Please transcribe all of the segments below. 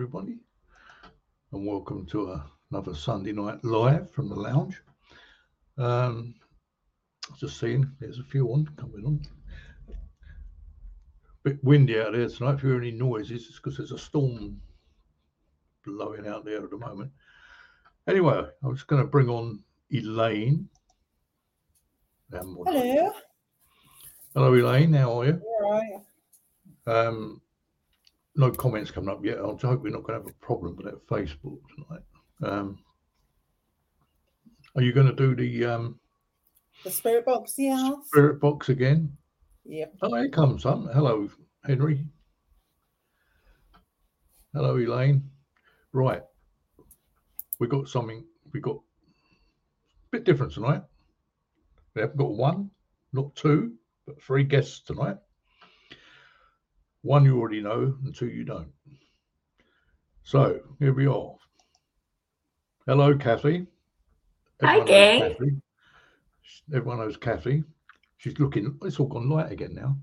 Everybody, and welcome to uh, another Sunday night live from the lounge. Um, just seeing, there's a few on coming on. Bit windy out there tonight. If you hear any noises, it's because there's a storm blowing out there at the moment. Anyway, I'm just going to bring on Elaine. Hello. Hello, Elaine. How are you? All right. Um, no comments coming up yet. I hope we're not going to have a problem with that Facebook tonight. Um, are you going to do the um, The spirit box, yeah. spirit box again? Yep. Oh, here comes some. Hello, Henry. Hello, Elaine. Right. We got something. We got a bit different tonight. We haven't got one, not two, but three guests tonight. One you already know, and two you don't. So here we are. Hello, Kathy. Hi, knows gang. Kathy. Everyone knows Kathy. She's looking. It's all gone light again now.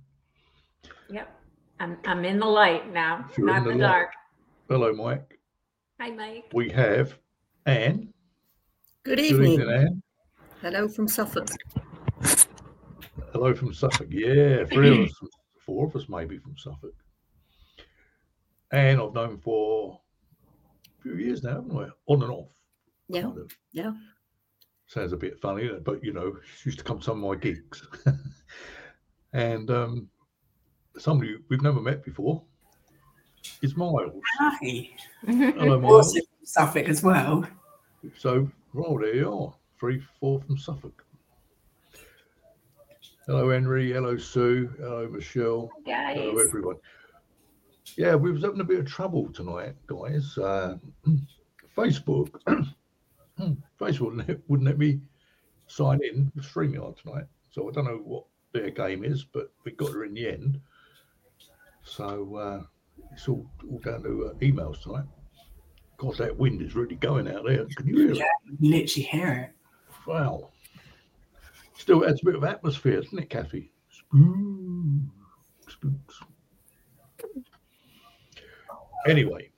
Yep. I'm I'm in the light now, You're not in the, the dark. Hello, Mike. Hi, Mike. We have Ann. Good Good evening. evening, Ann. Hello from Suffolk. Hello from Suffolk. Yeah, three of us, four of us maybe from Suffolk. And I've known for a few years now, haven't we? On and off. Yeah, kind of. yeah. Sounds a bit funny, but you know, she used to come to some of my gigs. and um, somebody we've never met before is Miles. Hi. Hello, Miles. Suffolk as well. So, well, there you are. Three, four from Suffolk. Hello, Henry. Hello, Sue. Hello, Michelle. Guys. Hello, everyone. Yeah, we was having a bit of trouble tonight, guys. Uh, Facebook, Facebook wouldn't let- me sign in with StreamYard tonight. So I don't know what their game is, but we got her in the end. So uh, it's all, all down to uh, emails tonight. God, that wind is really going out there. Can you hear it? Yeah, you literally hear it. Wow. Still adds a bit of atmosphere, doesn't it, Kathy? Spook, spooks. Anyway.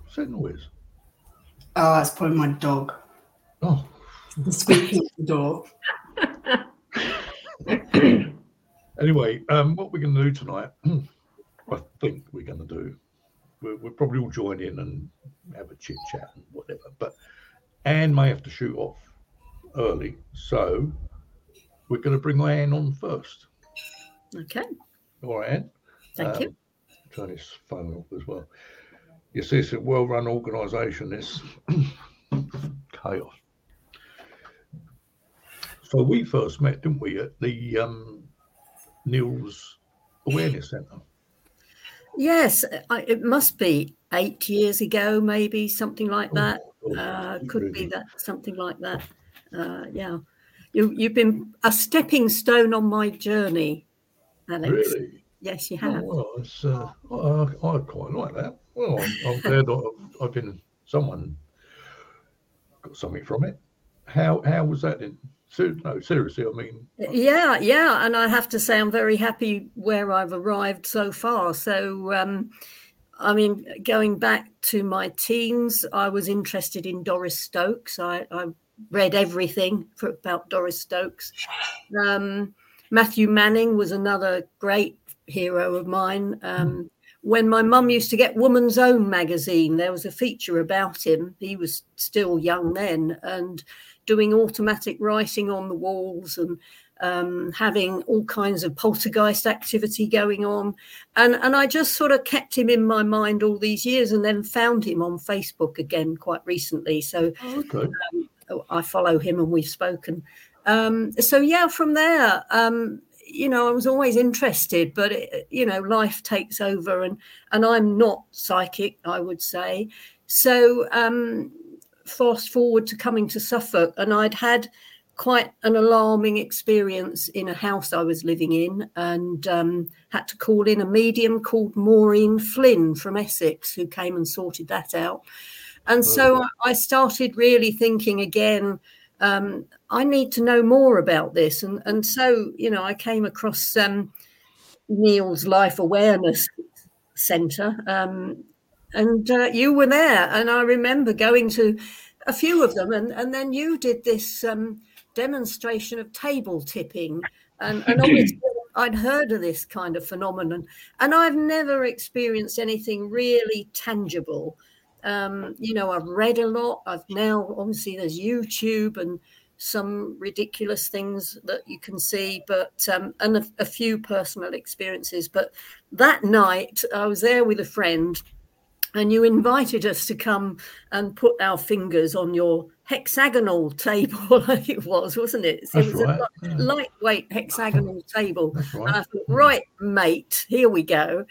What's that noise? Oh, it's probably my dog Oh, squeaking at the door. anyway, um, what we're going to do tonight, I think we're going to do, we'll, we'll probably all join in and have a chit chat and whatever. But Ann may have to shoot off early, so we're going to bring Ann on first. Okay. All right, Ann. Thank you. Turn his phone off as well. You see, it's a well-run organisation. it's chaos. So we first met, didn't we, at the um, Neil's Awareness Centre? Yes, I, it must be eight years ago, maybe something like that. Oh, Uh, could be that, something like that. Uh, yeah. You, you've been a stepping stone on my journey, Alex. Really? Yes, you Oh, have. well, it's, uh, I, I quite like that. Well, I'm, I'm glad I've, I've been someone got something from it. How how was that? In, no, seriously, I mean, Yeah, yeah, and I have to say I'm very happy where I've arrived so far. So, um, I mean, going back to my teens, I was interested in Doris Stokes. I, I read everything for, about Doris Stokes. Um, Matthew Manning was another great hero of mine. Um, when my mum used to get Woman's Own magazine, there was a feature about him. He was still young then and doing automatic writing on the walls and um, having all kinds of poltergeist activity going on. And, and I just sort of kept him in my mind all these years and then found him on Facebook again quite recently. So okay. I follow him and we've spoken. Um, so yeah, from there, um, you know, I was always interested, but it, you know, life takes over, and and I'm not psychic, I would say. So um, fast forward to coming to Suffolk, and I'd had quite an alarming experience in a house I was living in, and um, had to call in a medium called Maureen Flynn from Essex, who came and sorted that out. And so I started really thinking again. Um, I need to know more about this, and and so you know I came across um, Neil's life awareness centre, um, and uh, you were there. And I remember going to a few of them, and, and then you did this um, demonstration of table tipping. And, and obviously, I'd heard of this kind of phenomenon, and I've never experienced anything really tangible. Um, you know, I've read a lot. I've now obviously there's YouTube and some ridiculous things that you can see, but um, and a, a few personal experiences. But that night, I was there with a friend, and you invited us to come and put our fingers on your hexagonal table. it was, wasn't it? It was right, a yeah. lightweight hexagonal table. That's And right. I thought, right, mate, here we go.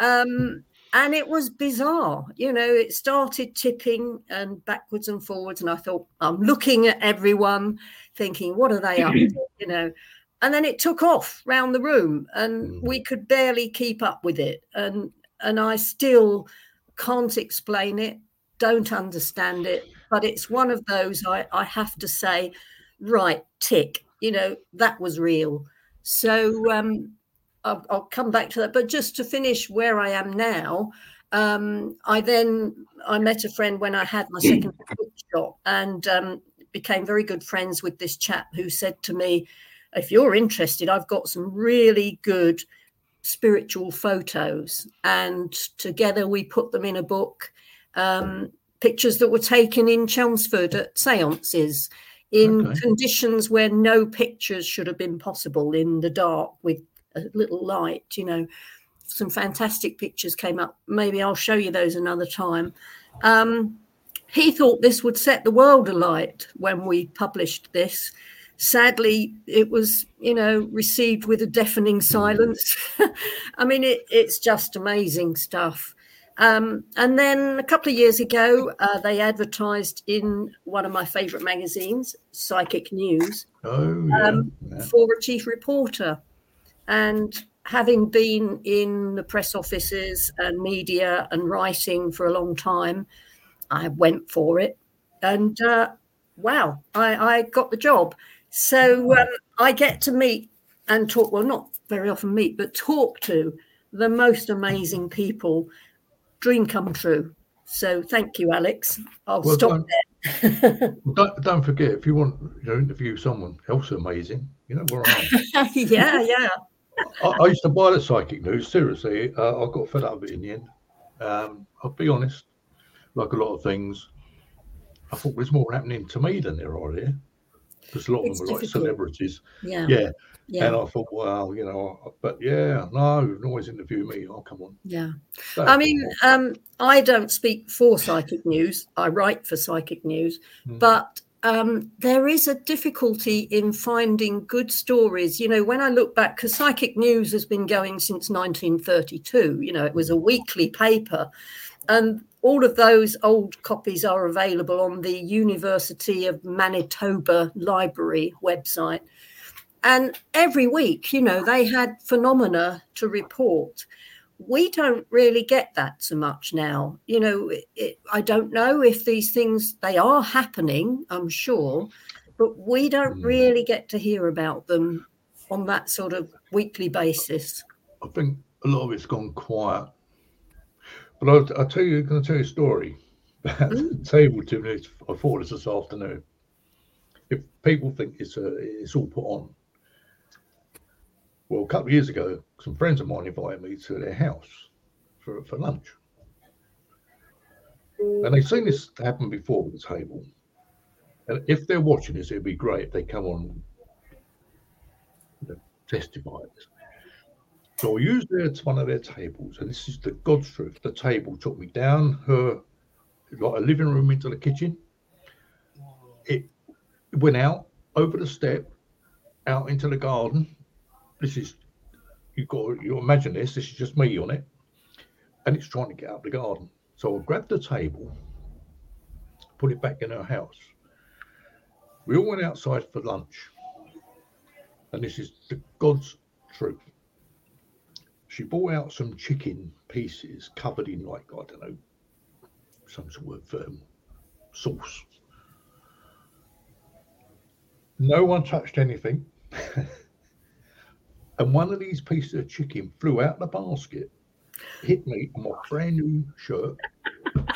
Um, and it was bizarre. You know, it started tipping and backwards and forwards. And I thought, I'm looking at everyone, thinking, what are they up to? You know, and then it took off round the room and Mm. we could barely keep up with it. And and I still can't explain it, don't understand it. But it's one of those I, I have to say, right, tick, you know, that was real. So um I'll, I'll come back to that. But just to finish where I am now, um, I then I met a friend when I had my second shot and um, became very good friends with this chap who said to me, "If you're interested, I've got some really good spiritual photos, and together we put them in a book." Um, pictures that were taken in Chelmsford at seances in Okay. conditions where no pictures should have been possible in the dark with a little light, you know. Some fantastic pictures came up. Maybe I'll show you those another time. Um, he thought this would set the world alight when we published this. Sadly, it was, you know, received with a deafening silence. I mean, it, it's just amazing stuff. Um, and then a couple of years ago, uh, they advertised in one of my favourite magazines, Psychic News, Oh, yeah. um, yeah. for a chief reporter. And having been in the press offices and media and writing for a long time, I went for it. And uh, wow, I, I got the job. So um, I get to meet and talk, well, not very often meet, but talk to the most amazing people. Dream come true. So thank you, Alex. I'll Well stop there. Well, don't, don't forget, if you want to interview someone else amazing, you know where I am. yeah, yeah. I, I used to buy the psychic news. Seriously, uh, I got fed up of it in the end. Um, I'll be honest, like a lot of things, I thought there's more happening to me than there are here. Because a lot of It's them were like celebrities. Yeah. Yeah. Yeah. And I thought, well, you know, but yeah, no, you can always interview me. Oh, come on. Yeah. So, I mean, um, I don't speak for Psychic News. I write for Psychic News, Hmm. but um, there is a difficulty in finding good stories. You know, when I look back, because Psychic News has been going since 1932. You know, it was a weekly paper, and all of those old copies are available on the University of Manitoba Library website. And every week, you know, they had phenomena to report we don't really get that so much now. You know, it, it, I don't know if these things they are happening. I'm sure, but we don't Mm. really get to hear about them on that sort of weekly basis. I think a lot of it's gone quiet. But I'll, I'll tell you, going to tell you a story about Mm. table tennis. I thought this this afternoon. If people think it's a, it's all put on. Well, a couple of years ago, some friends of mine invited me to their house for, for lunch. And they've seen this happen before with the table. And if they're watching this, it'd be great if they come on you know, testify this. So I used their, one of their tables, and this is the God's truth. The table took me down her, like a living room into the kitchen. It went out over the step, out into the garden. This is, you've got, you imagine this, this is just me on it. And it's trying to get out the garden. So I grabbed the table, put it back in her house. We all went outside for lunch. And this is the God's truth she brought out some chicken pieces covered in like I don't know some sort of um, sauce. No one touched anything, and one of these pieces of chicken flew out the basket hit me on my brand new shirt, and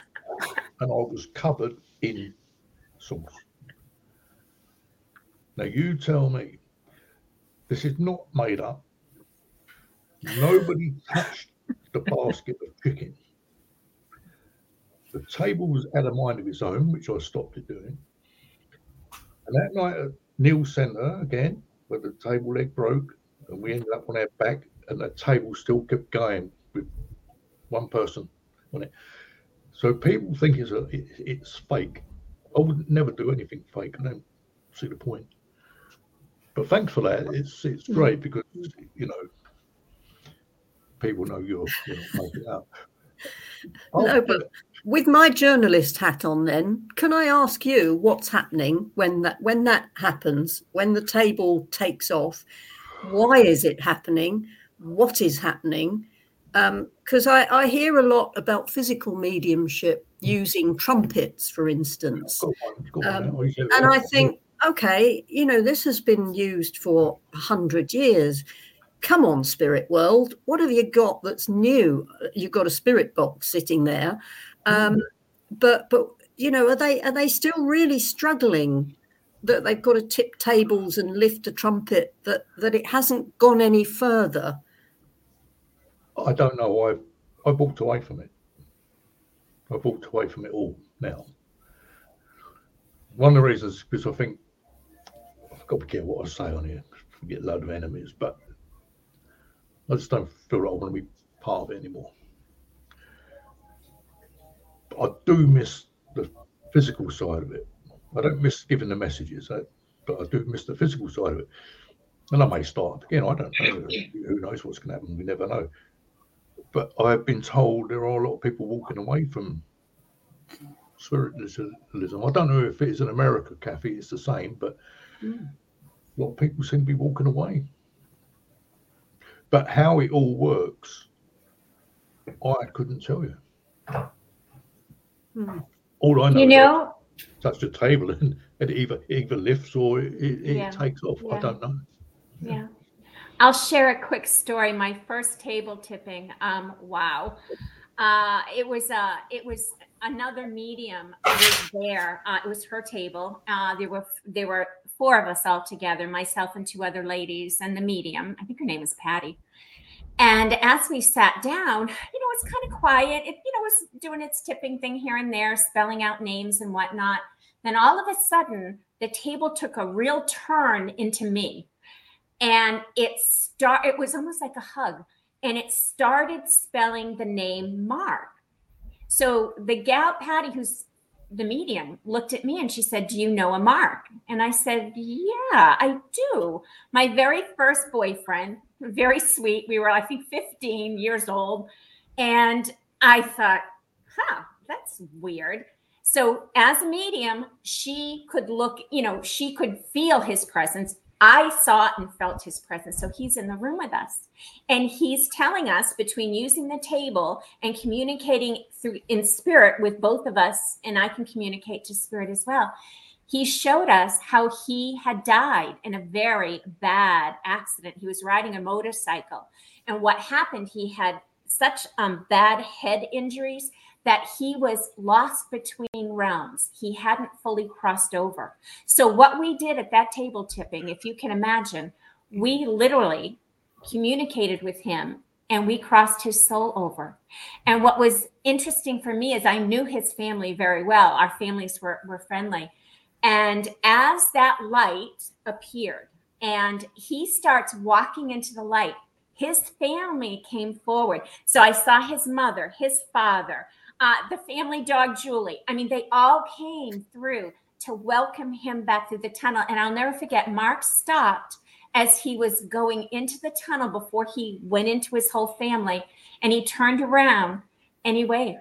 I was covered in sauce. Now you tell me, this is not made up. Nobody touched the basket of chicken. The table was out of mind of its own, which I stopped it doing. And that night at Neil Centre uh, again, where the table leg broke, and we ended up on our back, and the table still kept going with one person on it. So people think it's a, it, it's fake. I would never do anything fake. I don't see the point. But thanks for that. It's it's hmm. great because you know people know you're you know making it up. No, oh, but with my journalist hat on, then can I ask you what's happening when that when that happens? When the table takes off, why is it happening? What is happening? Um, because I, I hear a lot about physical mediumship using trumpets, for instance, Go on, go on Um, now. and I "Oh, think, okay, you know, this has been used for a hundred years. Come on, spirit world, what have you got that's new? You've got a spirit box sitting there, um, but but you know, are they are they still really struggling that they've got to tip tables and lift a trumpet that that it hasn't gone any further? I don't know. I I walked away from it. I walked away from it all now. One of the reasons is because I think I've got to be careful what I say on here. I get a load of enemies, but I just don't feel like I want to be part of it anymore. But I do miss the physical side of it. I don't miss giving the messages, but I do miss the physical side of it. And I may start again. I don't know. Who knows what's going to happen? We never know but I've been told there are a lot of people walking away from spiritualism. I don't know if it's in America, Kathy, it's the same, but Mm. a lot of people seem to be walking away. But how it all works, I couldn't tell you. Hmm. All I know, You is I know, touch the table and it either either lifts or it, it Yeah. takes off. I don't know. yeah. I'll share a quick story. My first table tipping. Um, wow. Uh, it was uh, it was another medium was there. Uh, it was her table. Uh, there were there were four of us all together, myself and two other ladies, and the medium. I think her name was Patty. And as we sat down, you know, it's kind of quiet. It, you know, was doing its tipping thing here and there, spelling out names and whatnot. Then all of a sudden, the table took a real turn into me. And it start it was almost like a hug. And it started spelling the name mark. So the gal patty who's the medium looked at me and she said do you know a mark? And i said yeah i do. My very first boyfriend very sweet we were i think 15 years old and i thought huh that's weird so as a medium she could look you know she could feel his presence I saw and felt his presence. So he's in the room with us. And he's telling us between using the table and communicating through in spirit with both of us, and I can communicate to spirit as well. He showed us how he had died in a very bad accident. He was riding a motorcycle. And what happened, he had such um, bad head injuries that he was lost between realms. He hadn't fully crossed over. So, what we did at that table tipping, if you can imagine, we literally communicated with him and we crossed his soul over. And what was interesting for me is I knew his family very well. Our families were, were friendly. And as that light appeared and he starts walking into the light, his family came forward. So I saw his mother, his father, uh, the family dog Julie. I mean, they all came through to welcome him back through the tunnel. And I'll never forget, Mark stopped as he was going into the tunnel before he went into his whole family. And he turned around and he waved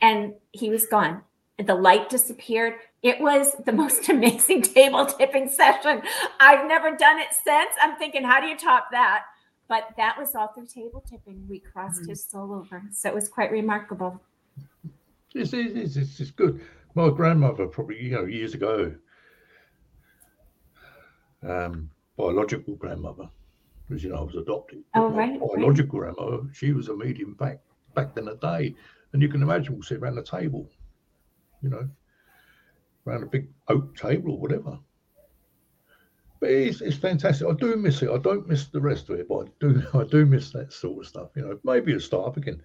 and he was gone. The light disappeared. It was the most amazing table tipping session. I've never done it since. I'm thinking, how do you top that? But that was all through table tipping. We crossed his soul over. So it was quite remarkable. It's, it's, it's, it's good. My grandmother, probably, you know, years ago, um, biological grandmother, Because you know I was adopted. Oh, right, right. Biological grandmother, she was a medium back back in the day, and you can imagine we'll sit around the table, you know, around a big oak table or whatever. But it's, it's fantastic. I do miss it. I don't miss the rest of it, but I do I do miss that sort of stuff. You know, maybe a start up again.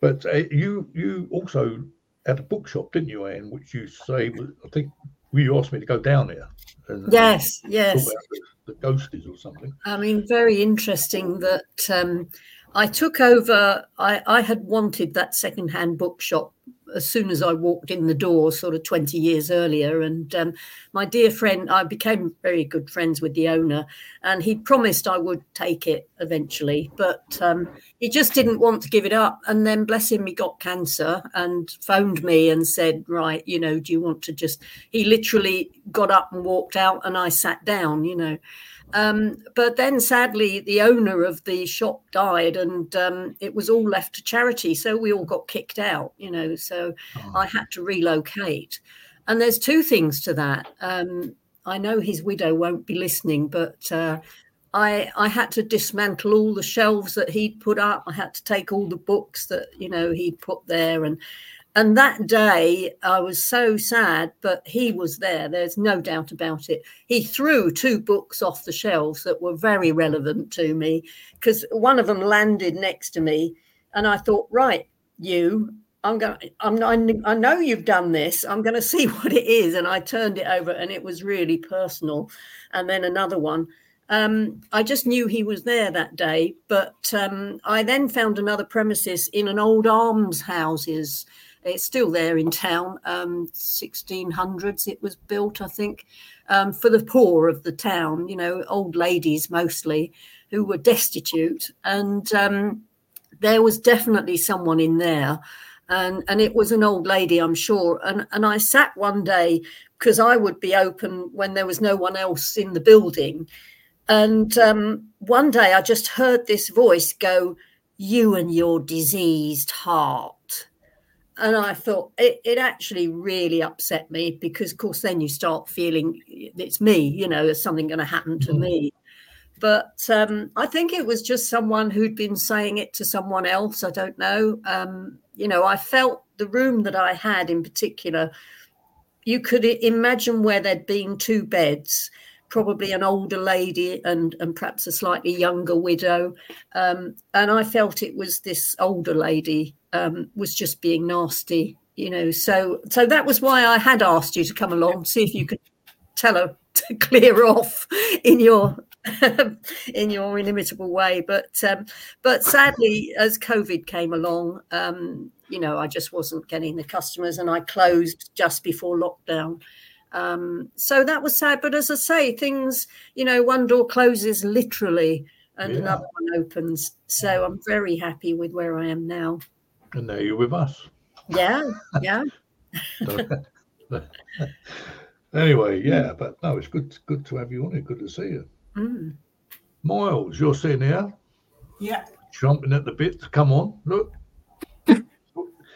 But uh, you you also had a bookshop, didn't you, Ann? Which you say I think you asked me to go down there. And, uh, Yes, talk yes. about the, the ghosties or something. I mean, very interesting that um, I took over. I, I had wanted that secondhand bookshop as soon as I walked in the door, sort of 20 years earlier. And um, my dear friend, I became very good friends with the owner, and he promised I would take it eventually, but um, he just didn't want to give it up. And then, bless him, he got cancer and phoned me and said, Right, you know, do you want to just. He literally got up and walked out, and I sat down, you know. Um, but then sadly, the owner of the shop died and um, it was all left to charity. So we all got kicked out, you know. So Oh, I had to relocate. And there's two things to that. Um, I know his widow won't be listening, but uh, I, I had to dismantle all the shelves that he'd put up. I had to take all the books that you know he'd put there, and and that day I was so sad. But he was there. There's no doubt about it. He threw two books off the shelves that were very relevant to me because one of them landed next to me, and I thought, right, you. I'm going. I'm. I know you've done this. I'm going to see what it is, and I turned it over, and it was really personal. And then another one, um, I just knew he was there that day, but um, I then found another premises in an old almshouses. It's still there in town. Um, 1600s it was built, I think, um, for the poor of the town. You know, old ladies mostly who were destitute, and um, there was definitely someone in there. And, and it was an old lady, I'm sure. And, and I sat one day because I would be open when there was no one else in the building. And um, one day I just heard this voice go, You and your diseased heart. And I thought it, it actually really upset me because, of course, then you start feeling it's me, you know, there's something going to happen to Mhm. me. But um, I think it was just someone who'd been saying it to someone else. I don't know. Um, you know, I felt the room that I had in particular, you could imagine where there'd been two beds probably an older lady and and perhaps a slightly younger widow um, and i felt it was this older lady um, was just being nasty you know so so that was why i had asked you to come along see if you could tell her to clear off in your in your inimitable way but um, but sadly as covid came along um, you know i just wasn't getting the customers and i closed just before lockdown um, so that was sad. But as I say, things, you know, one door closes literally and Yeah. another one opens. So I'm very happy with where I am now. And now you're with us. Yeah, yeah. anyway, yeah, but no, it's good good to have you on here. Good to see you. Mm. Miles, you're sitting here, Yeah. chomping at the bit to come on. Look,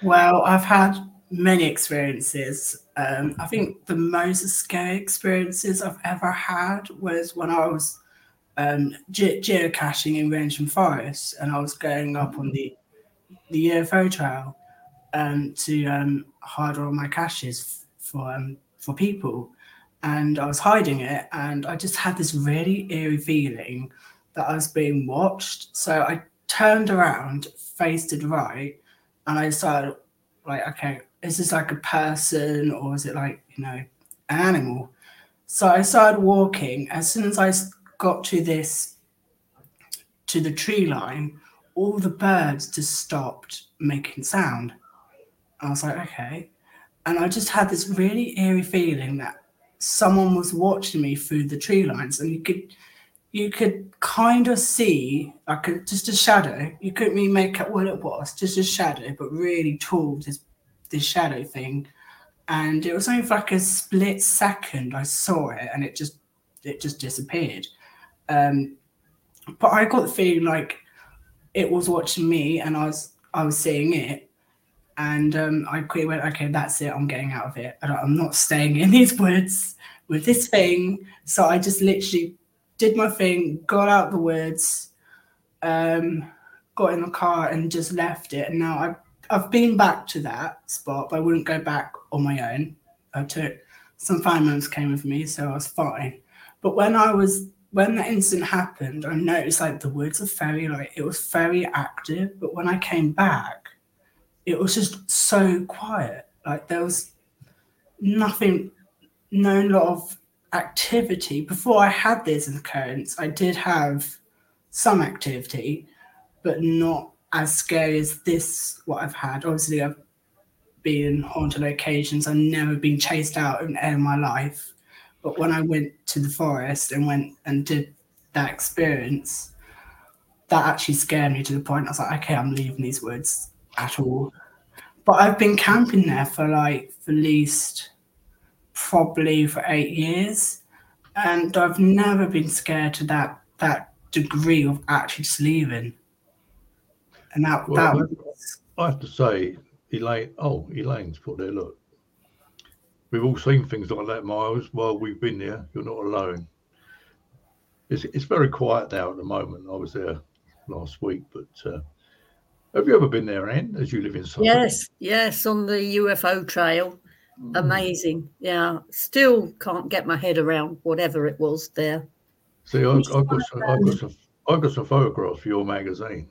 Well, I've had many experiences. Um, I think the most scary experiences I've ever had was when I was um, ge- geocaching in Rendlesham Forest, and I was going up on the the UFO trail um, to um, hide all my caches for um, for people, and I was hiding it, and I just had this really eerie feeling that I was being watched. So I turned around, faced to the right, and I decided, like, okay, is this like a person or is it like you know an animal? So I started walking. As soon as I got to this to the tree line, all the birds just stopped making sound. I was like, okay, and I just had this really eerie feeling that someone was watching me through the tree lines, and you could you could kind of see like a, just a shadow. You couldn't really make out what it was, just a shadow, but really tall. This this shadow thing, and it was only for like a split second. I saw it, and it just it just disappeared. Um, but I got the feeling like it was watching me, and I was I was seeing it, and um, I quickly went, okay, that's it. I'm getting out of it. I I'm not staying in these woods with this thing. So I just literally did my thing, got out the woods, um, got in the car, and just left it. And now I've I've been back to that spot, but I wouldn't go back on my own. I took some family came with me, so I was fine. But when I was when that incident happened, I noticed like the woods are very like it was very active. But when I came back, it was just so quiet. Like there was nothing, no lot of activity. Before I had this occurrence, I did have some activity, but not as scary as this. What I've had, obviously, I've been haunted locations. I've never been chased out in in my life. But when I went to the forest and went and did that experience, that actually scared me to the point I was like, okay, I'm leaving these woods at all. But I've been camping there for like for least probably for eight years, and I've never been scared to that that degree of actually just leaving. And that Well, that was I have to say, Elaine. Oh, Elaine's put there. Look, we've all seen things like that, Miles. While we've been there, you're not alone. It's it's very quiet now at the moment. I was there last week, but uh, have you ever been there, Ann? As you live in Suffolk? Yes, yes, on the UFO trail. Amazing. Yeah. Still can't get my head around whatever it was there. See, I, I've got some, I've got some, I've got some photographs for your magazine.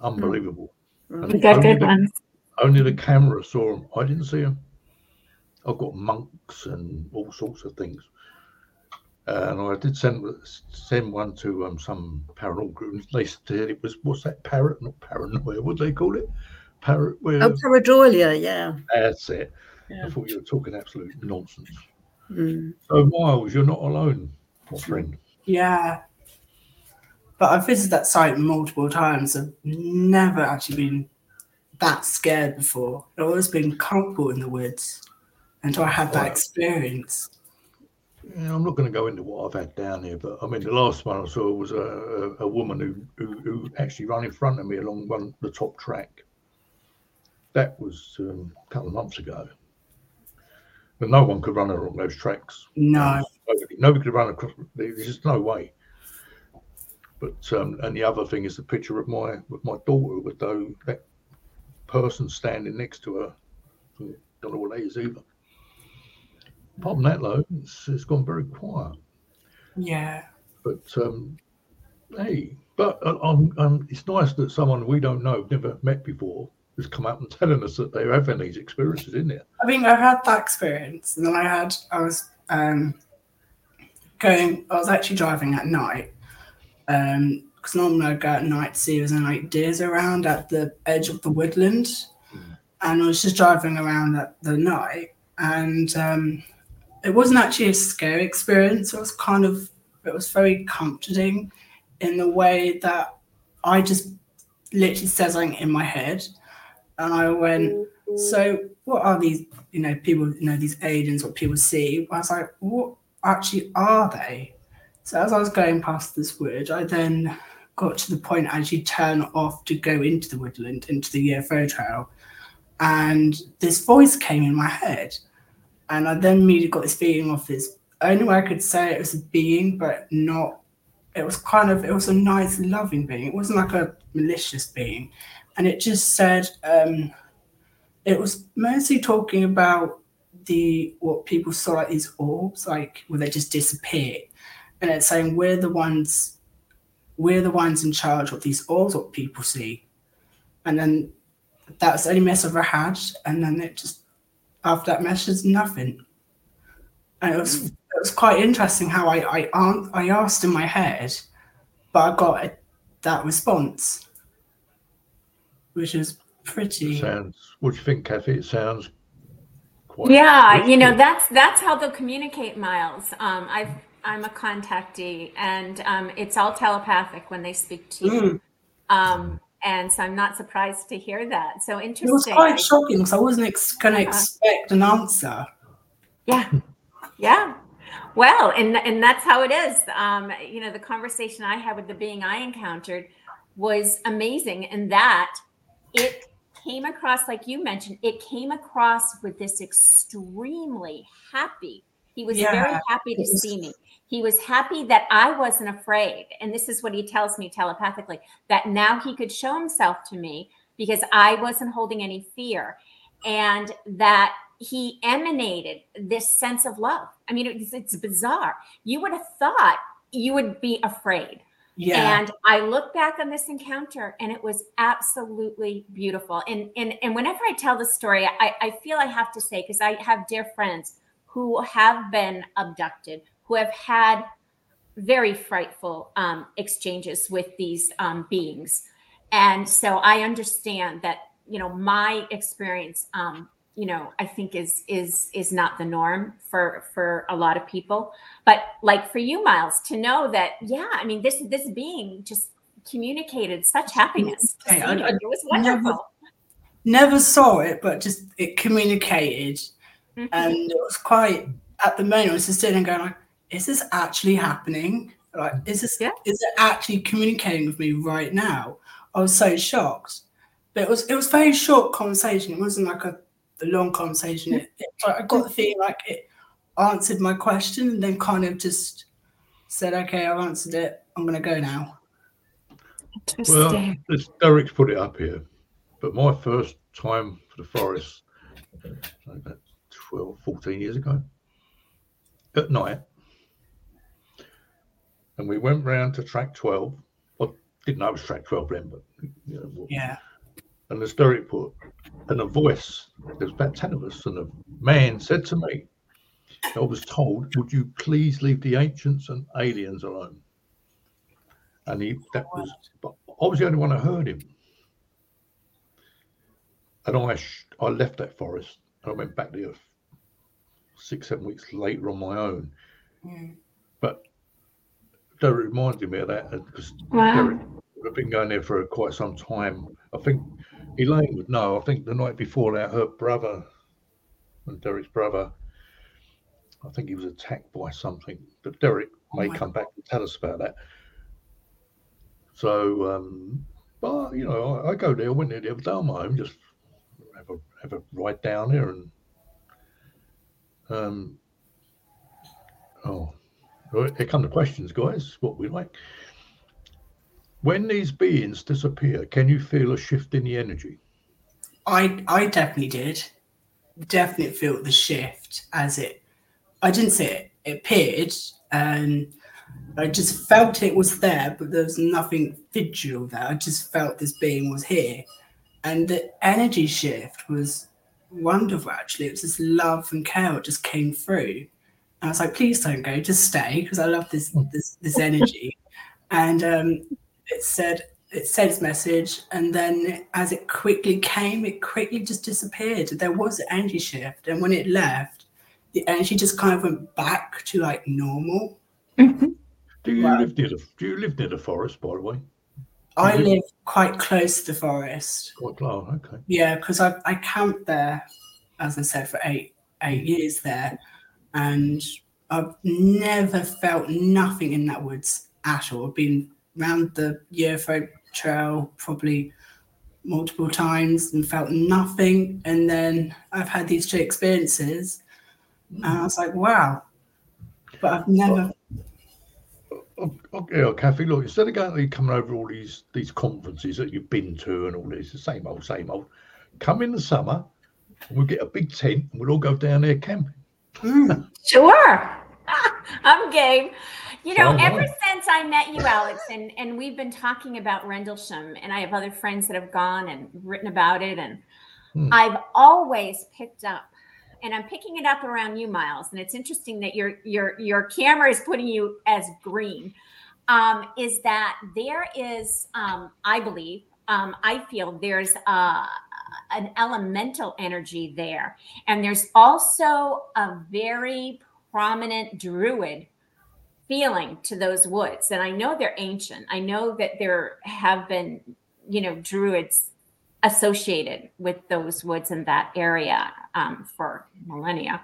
Unbelievable. Right. You got good ones. Only the camera saw them. I didn't see them. I've got monks and all sorts of things. And I did send send one to um, some paranormal group. They said it was what's that parrot? Not paranoia. What do they call it? Parrot. Where Oh, pareidolia, yeah. that's it. Yeah. I thought you were talking absolute nonsense. Mm. So Miles, you're not alone, my friend. yeah. But I've visited that site multiple times. I've never actually been that scared before. I've always been comfortable in the woods until I had that experience. Yeah, I'm not going to go into what I've had down here, but I mean, the last one I saw was a, a, woman who, who who actually ran in front of me along one the top track. That was um, a couple of months ago. But no one could run along those tracks. No. Nobody, nobody could run across. There's just no way. But um, and the other thing is the picture of my with my daughter with though that person standing next to her. Don't know what that is either. Apart from that, though, it's, it's gone very quiet. Yeah. But um, hey, but uh, um, um, it's nice that someone we don't know, never met before, has come out and telling us that they're having these experiences, isn't it? I think I've had that experience, and then I had I was um, going. I was actually driving at night because normally I go at night to see if there's any like deers around at the edge of the woodland, and I was just driving around at the night, and um, it wasn't actually a scary experience. It was kind of it was very comforting in the way that I just literally said something in my head, and I went. So what are these, you know, people, you know, these aliens, what people see? I was like, what actually are they? So as I was going past this wood, I then got to the point as you turn off to go into the woodland, into the UFO trail, and this voice came in my head. And I then immediately got this feeling of this, only way I could say it was a being, but not, it was kind of, it was a nice, loving being. It wasn't like a malicious being. And it just said, um, it was mostly talking about the what people saw like these orbs, like where they just disappear, and it's saying we're the ones, we're the ones in charge of these orbs, what people see, and then that's the only mess I ever had, and then it just after that message, nothing, and it was it was quite interesting how I I I asked in my head, but I got a, that response, which is pretty. Sounds. What do you think, Kathy? It sounds quite. Yeah, you know that's that's how they'll communicate, Miles. Um, I've I'm a contactee, and um, it's all telepathic when they speak to you. Mm. Um, and so I'm not surprised to hear that. So interesting. It was quite shocking because I wasn't ex- going to Uh-huh. expect an answer. Yeah. Yeah. Well, and and that's how it is. Um, you know, the conversation I had with the being I encountered was amazing in that it came across, like you mentioned, it came across with this extremely happy, He was very happy to see me. He was happy that I wasn't afraid. And this is what he tells me telepathically that now he could show himself to me because I wasn't holding any fear and that he emanated this sense of love. I mean, it's, it's bizarre. You would have thought you would be afraid. Yeah. And I look back on this encounter and it was absolutely beautiful. And and and whenever I tell the story, I, I feel I have to say, because I have dear friends who have been abducted, who have had very frightful um, exchanges with these um, beings. And so I understand that, you know, my experience um, you know i think is is is not the norm for for a lot of people but like for you miles to know that yeah i mean this this being just communicated such happiness Okay, I- I it was never- wonderful Never saw it, but just it communicated. Mhm. And it was quite at the moment I was just sitting and going like, is this actually happening? Like, is this Yeah. is it actually communicating with me right now? I was so shocked. But it was it was very short conversation. It wasn't like a, a long conversation. It, it, like, I got the feeling like it answered my question and then kind of just said, Okay, I've answered it. I'm gonna go now. Well, Interesting. this, Derek's put it up here, but my first time for the forest, like about 12, 14 years ago, at night, and we went round to track 12. I didn't know it was track 12 then, but you know, what- Yeah. and as Derek put, and a voice, there's about 10 of us, and a man said to me, I was told, would you please leave the ancients and aliens alone? And he, that was, but I was the only one that heard him. And I, sh- I left that forest and I went back there six, seven weeks later on my own. Mm. Derek reminded me of that because Wow. Derek I've been going there for quite some time. I think Elaine would know. I think the night before that, her brother and Derek's brother, I think he was attacked by something. But Derek may come back and tell us about that. So, um, but you know, I, I go there. I went there the other day on my own, just have a have a ride down there, and um, oh, here come the questions, guys. What we like. When these beings disappear, can you feel a shift in the energy? I I definitely did. Definitely feel the shift as it. I didn't see it. Appeared, and I just felt it was there, but there was nothing visual there. I just felt this being was here, and the energy shift was wonderful. Actually, it was just love and care. Just came through. And I was like, please don't go, just stay because I love this this this energy. And um, it said it said its message, and then as it quickly came, it quickly just disappeared. There was an energy shift, and when it left, the energy just kind of went back to like normal. Mhm. Do you Wow. live near the Do you live near the forest, by the way? I Mhm. live quite close to the forest. Quite close. Okay. Yeah, because I I camped there, as I said, for eight eight years there, and I've never felt nothing in that woods at all. I've been round the UFO trail probably multiple times and felt nothing, and then I've had these two experiences, and I was like, wow. But I've never. Okay, oh, Kathy. Look, instead of going coming over all these these conferences that you've been to and all this, the same old, same old. Come in the summer, we'll get a big tent, and we'll all go down there camping. Mm, Sure. I'm game. You know, ever since I met you, Alex, and, and we've been talking about Rendlesham, and I have other friends that have gone and written about it, and Hmm. I've always picked up, and I'm picking it up around you, Miles. And it's interesting that your your your camera is putting you as green. Um, is that there is, um, I believe, um, I feel there's uh, an elemental energy there. And there's also a very prominent druid feeling to those woods. And I know they're ancient. I know that there have been, you know, druids associated with those woods in that area um, for millennia.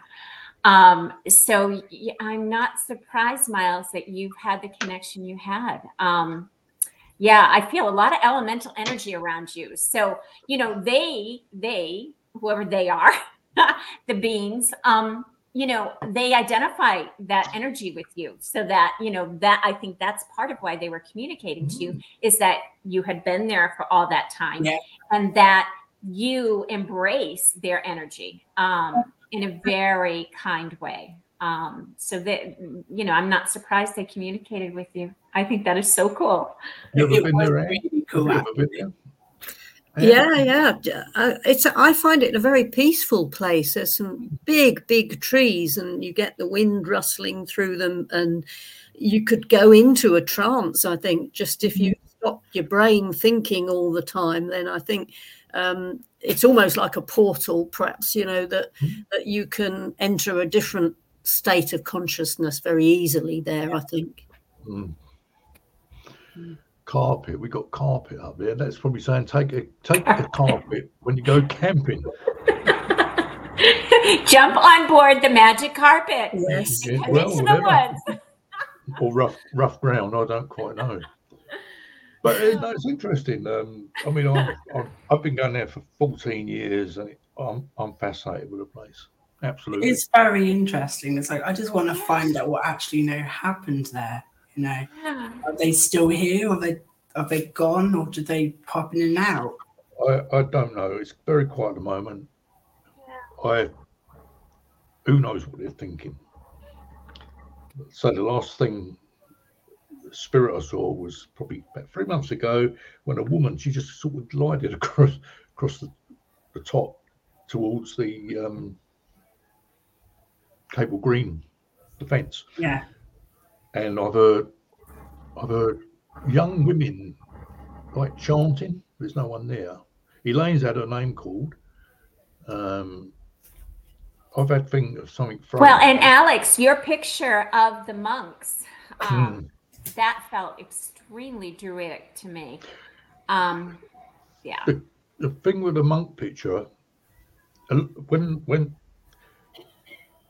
Um, so I'm not surprised, Miles, that you've had the connection you had. Um, yeah, I feel a lot of elemental energy around you. So, you know, they, they, whoever they are, the beings, um, you know they identify that energy with you so that you know that i think that's part of why they were communicating to you is that you had been there for all that time Yeah. and that you embrace their energy um, in a very kind way um, so that you know i'm not surprised they communicated with you i think that is so cool You ever It been there, Ann? really cool. Have ever been there? Yeah, yeah. d- uh, It's I find it a very peaceful place. There's some big, big trees, and you get the wind rustling through them, and you could go into a trance. I think just if you stop your brain thinking all the time, then I think um, it's almost like a portal, perhaps. You know that that you can enter a different state of consciousness very easily there. I think. Mm. Carpet. We got carpet up there. That's probably saying take a take the carpet when you go camping. jump on board the magic carpet Yes. Yeah, well, into the woods. or rough rough ground. I don't quite know. But uh, no, it's interesting. Um, I mean, I'm, I'm, I've been going there for 14 years, and it, I'm I'm fascinated with the place. Absolutely. It's very interesting. It's like I just want to find out what actually you know happened there. You know, Yeah. are they still here? Are they are they gone, or do they pop in and out? I, I don't know. It's very quiet at the moment. I who knows what they're thinking. So the last thing spirit I saw was probably about three months ago when a woman she just sort of glided across across the, the top towards the um, cable green defence. Yeah, and I've heard I've heard young women like chanting. There's no one there. Elaine's had her name called. Um, I've had thing of something from well and alex your picture of the monks um, that felt extremely druidic to me um, yeah the thing with the monk picture. uh, When when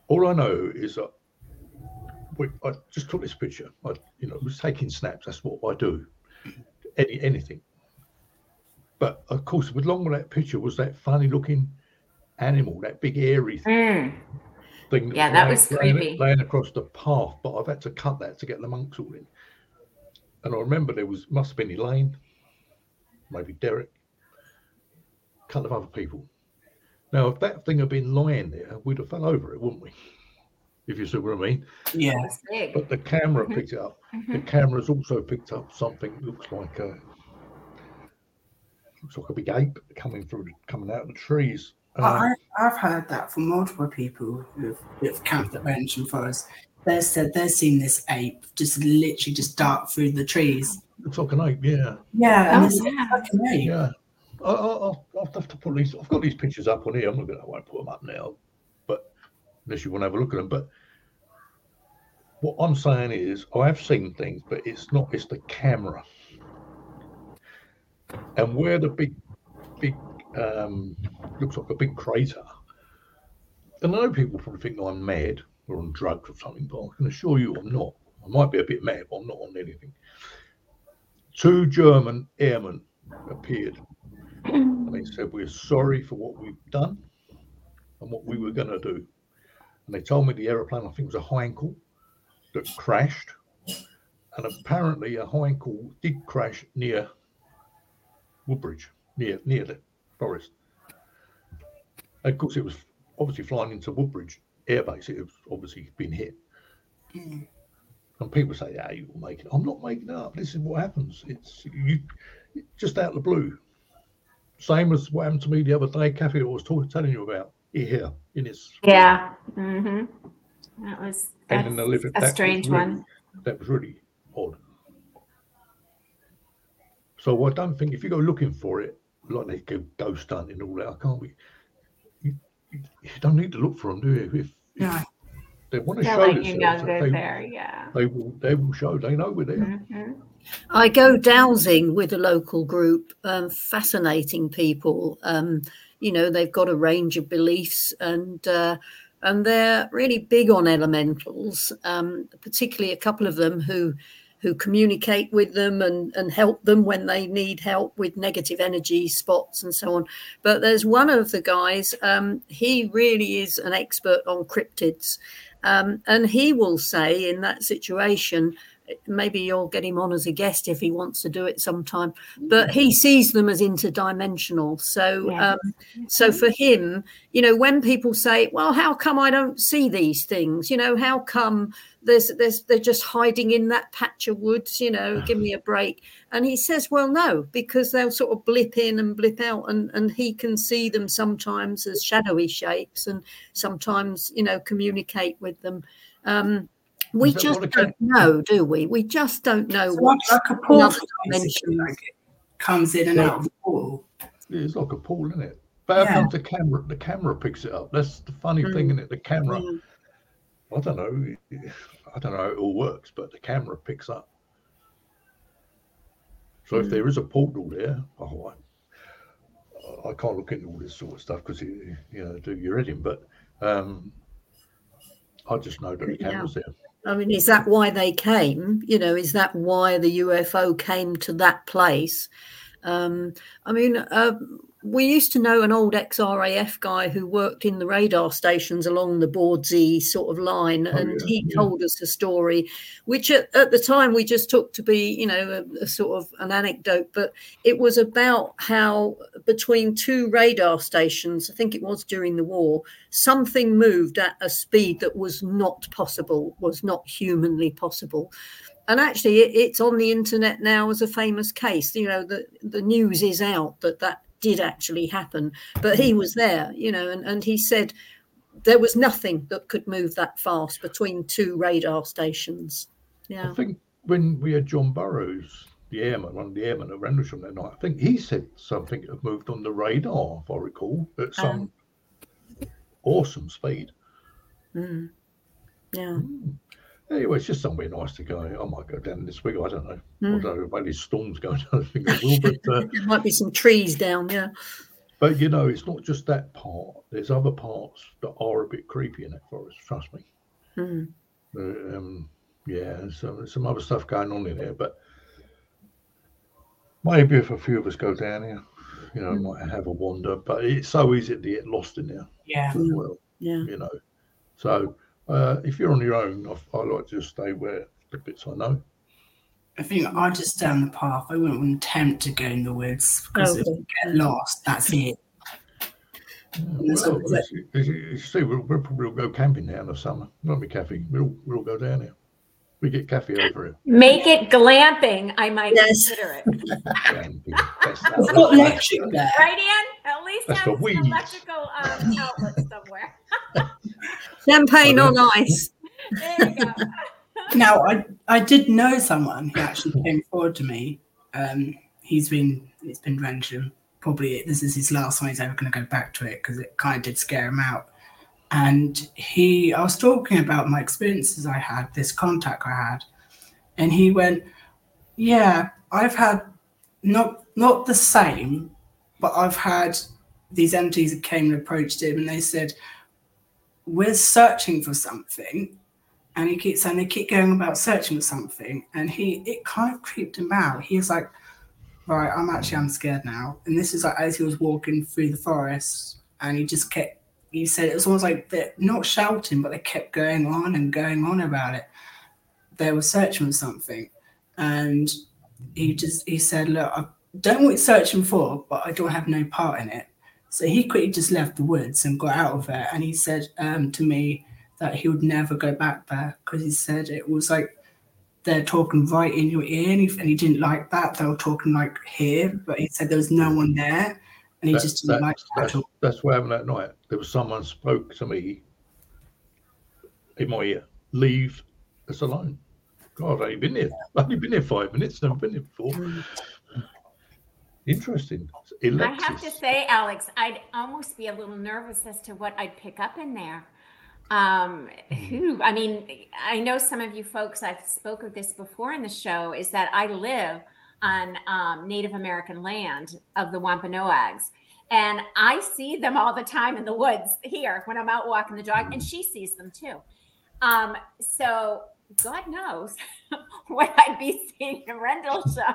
all I know is that we, I just took this picture. I you know was taking snaps. That's what I do. Any anything. But of course, with along with that picture was that funny looking animal, that big airy Mm. thing. Yeah, that laying- was laying- creepy. Laying across the path, but I've had to cut that to get the monks all in. And I remember there was must have been Elaine, maybe Derek, a couple of other people. Now, if that thing had been lying there, we'd have fell over it, wouldn't we? If you see what I mean. yeah. But the camera Mhm. picked it up. The Mhm. camera's also picked up something that looks like a looks like a big ape coming through, coming out of the trees. Um, I, I've heard that from multiple people who've, who've camped at Rendlesham Forest. They said they've seen this ape just literally just dart through the trees. looks like an ape, yeah. Yeah, Oh, it's yeah. like an ape. Yeah, I, I, I'll, I'll have to put these. I've got these pictures up on here. I'm not going to. I won't put them up now, but unless you want to have a look at them. But what I'm saying is, I have seen things, but it's not. It's the camera, and where the big, big, um, looks like a big crater. And I know people probably think I'm mad or on drugs or something, but I can assure you I'm not. I might be a bit mad, but I'm not on anything. Two German airmen appeared and they said we're sorry for what we've done and what we were going to do. And they told me the aeroplane, I think was a Heinkel, that crashed. And apparently a Heinkel did crash near Woodbridge, near near the forest. And of course, it was obviously flying into Woodbridge Air Base. It was obviously been hit. Mm. And people say, "Yeah, you will make it." I'm not making it up. This is what happens. It's you just out of the blue. Same as what happened to me the other day, Kathy. I was talking, telling you about here in this. yeah hmm that was that's then the living- that a was strange really- one That was really odd. So I don't think if you go looking for it, like they go ghost hunting and all that, I can't be. You, you, you don't need to look for them, do you? If, if No. they want to they're show letting you know themselves, they're they, there yeah they will. They will show. They know we're there. Mhm. I go dowsing with a local group, um, fascinating people. Um, you know, they've got a range of beliefs and uh, and they're really big on elementals, um, particularly a couple of them who who communicate with them and, and help them when they need help with negative energy spots and so on. But there's one of the guys, um, he really is an expert on cryptids. Um, and he will say in that situation, maybe you'll get him on as a guest if he wants to do it sometime but he sees them as interdimensional. So Yeah. um, so for him you know when people say well how come i don't see these things? You know how come there's there's they're just hiding in that patch of woods you know give me a break. And he says well no because they'll sort of blip in and blip out and and he can see them sometimes as shadowy shapes and sometimes you know communicate with them. Um we Is that just don't know, do we? We just don't know It's like, like a portal, another basically, dimension. like comes in and out of the portal. It's like a pool, isn't it? But Yeah. comes the camera the camera picks it up? That's the funny Mm. thing, isn't it? The camera. Mm. I don't know. I don't know how it all works, but the camera picks up. So if Mm. there is a portal there, oh, I, I can't look into all this sort of stuff because you, you know do your editing, but um, I just know that the Yeah. camera's there. I mean, is that why they came? You know, is that why the UFO came to that place? Um, I mean, uh, we used to know an old ex-RAF guy who worked in the radar stations along the Bawdsey sort of line, Oh, and yeah, he yeah. told us a story, which at, at the time we just took to be, you know, a, a sort of an anecdote, but it was about how between two radar stations, I think it was during the war, something moved at a speed that was not possible, was not humanly possible. And actually, it, it's on the internet now as a famous case. You know, the, the news is out that that did actually happen. But he was there, you know, and, and he said there was nothing that could move that fast between two radar stations. Yeah. I think when we had John Burroughs, the airman, one of the airmen at Rendlesham that night, I think he said something had moved on the radar, if I recall, at some awesome speed. Mm. Yeah. Mm. Anyway, it's just somewhere nice to go. I might go down this week. I don't know. Mm. Although about these storms going, I don't think I will. But uh, There might be some trees down. Yeah. but you know, it's not just that part. There's other parts that are a bit creepy in that forest. Trust me. Mm. Uh, um, yeah, there's some, some other stuff going on in there, but maybe if a few of us go down here, you know, Mm. might have a wander. But it's so easy to get lost in there Yeah. as well, Yeah. you know. So uh, if you're on your own, I, I like to just stay where the bits I know. I think I just down the path. I wouldn't attempt to go in the woods because if Okay. you get lost, that's it. Yeah, That's well, what- as you, as you- you see, we'll, we'll probably go camping now in the summer. Won't be Kathy. We'll we'll go down here. We get Kathy over here. Make it glamping. I might Yes. consider it. That's, We've got electric there. Right, Ann? At least That's have for an electrical um, outlet somewhere. Champagne on yeah. ice. There you go. Now, I I did know someone who actually came forward to me. Um, he's been it's been random. Probably this is his last one. He's ever going to go back to it because it kind of did scare him out. And he, I was talking about my experiences I had, this contact I had, and he went, "Yeah, I've had not not the same, but I've had these entities that came and approached him, and they said." We're searching for something, and he keeps saying they keep going about searching for something and he it kind of creeped him out. He was like right i'm actually i'm scared now. And this is like as he was walking through the forest and he just kept he said it was almost like they're not shouting but they kept going on and going on about it. They were searching for something and he just he said look i don't you're searching for but i don't have no part in it so he quickly just left the woods and got out of there and he said um, to me that he would never go back there because he said it was like they're talking right in your ear and he, and he didn't like that. They were talking like here, but he said there was no one there and he That- just didn't that- like that that's, at all. that's what happened that night. There was someone spoke to me in my ear. Leave us alone. God, I've been here. I've only been here five minutes. Never been here before. Interesting. I have to say, Alex, I'd almost be a little nervous as to what I'd pick up in there. Um, who, I mean, I know some of you folks, I've spoke of this before in the show, is that I live on um, Native American land of the Wampanoags. And I see them all the time in the woods here when I'm out walking the dog, and she sees them too. Um, so God knows what I'd be seeing in Rendlesham,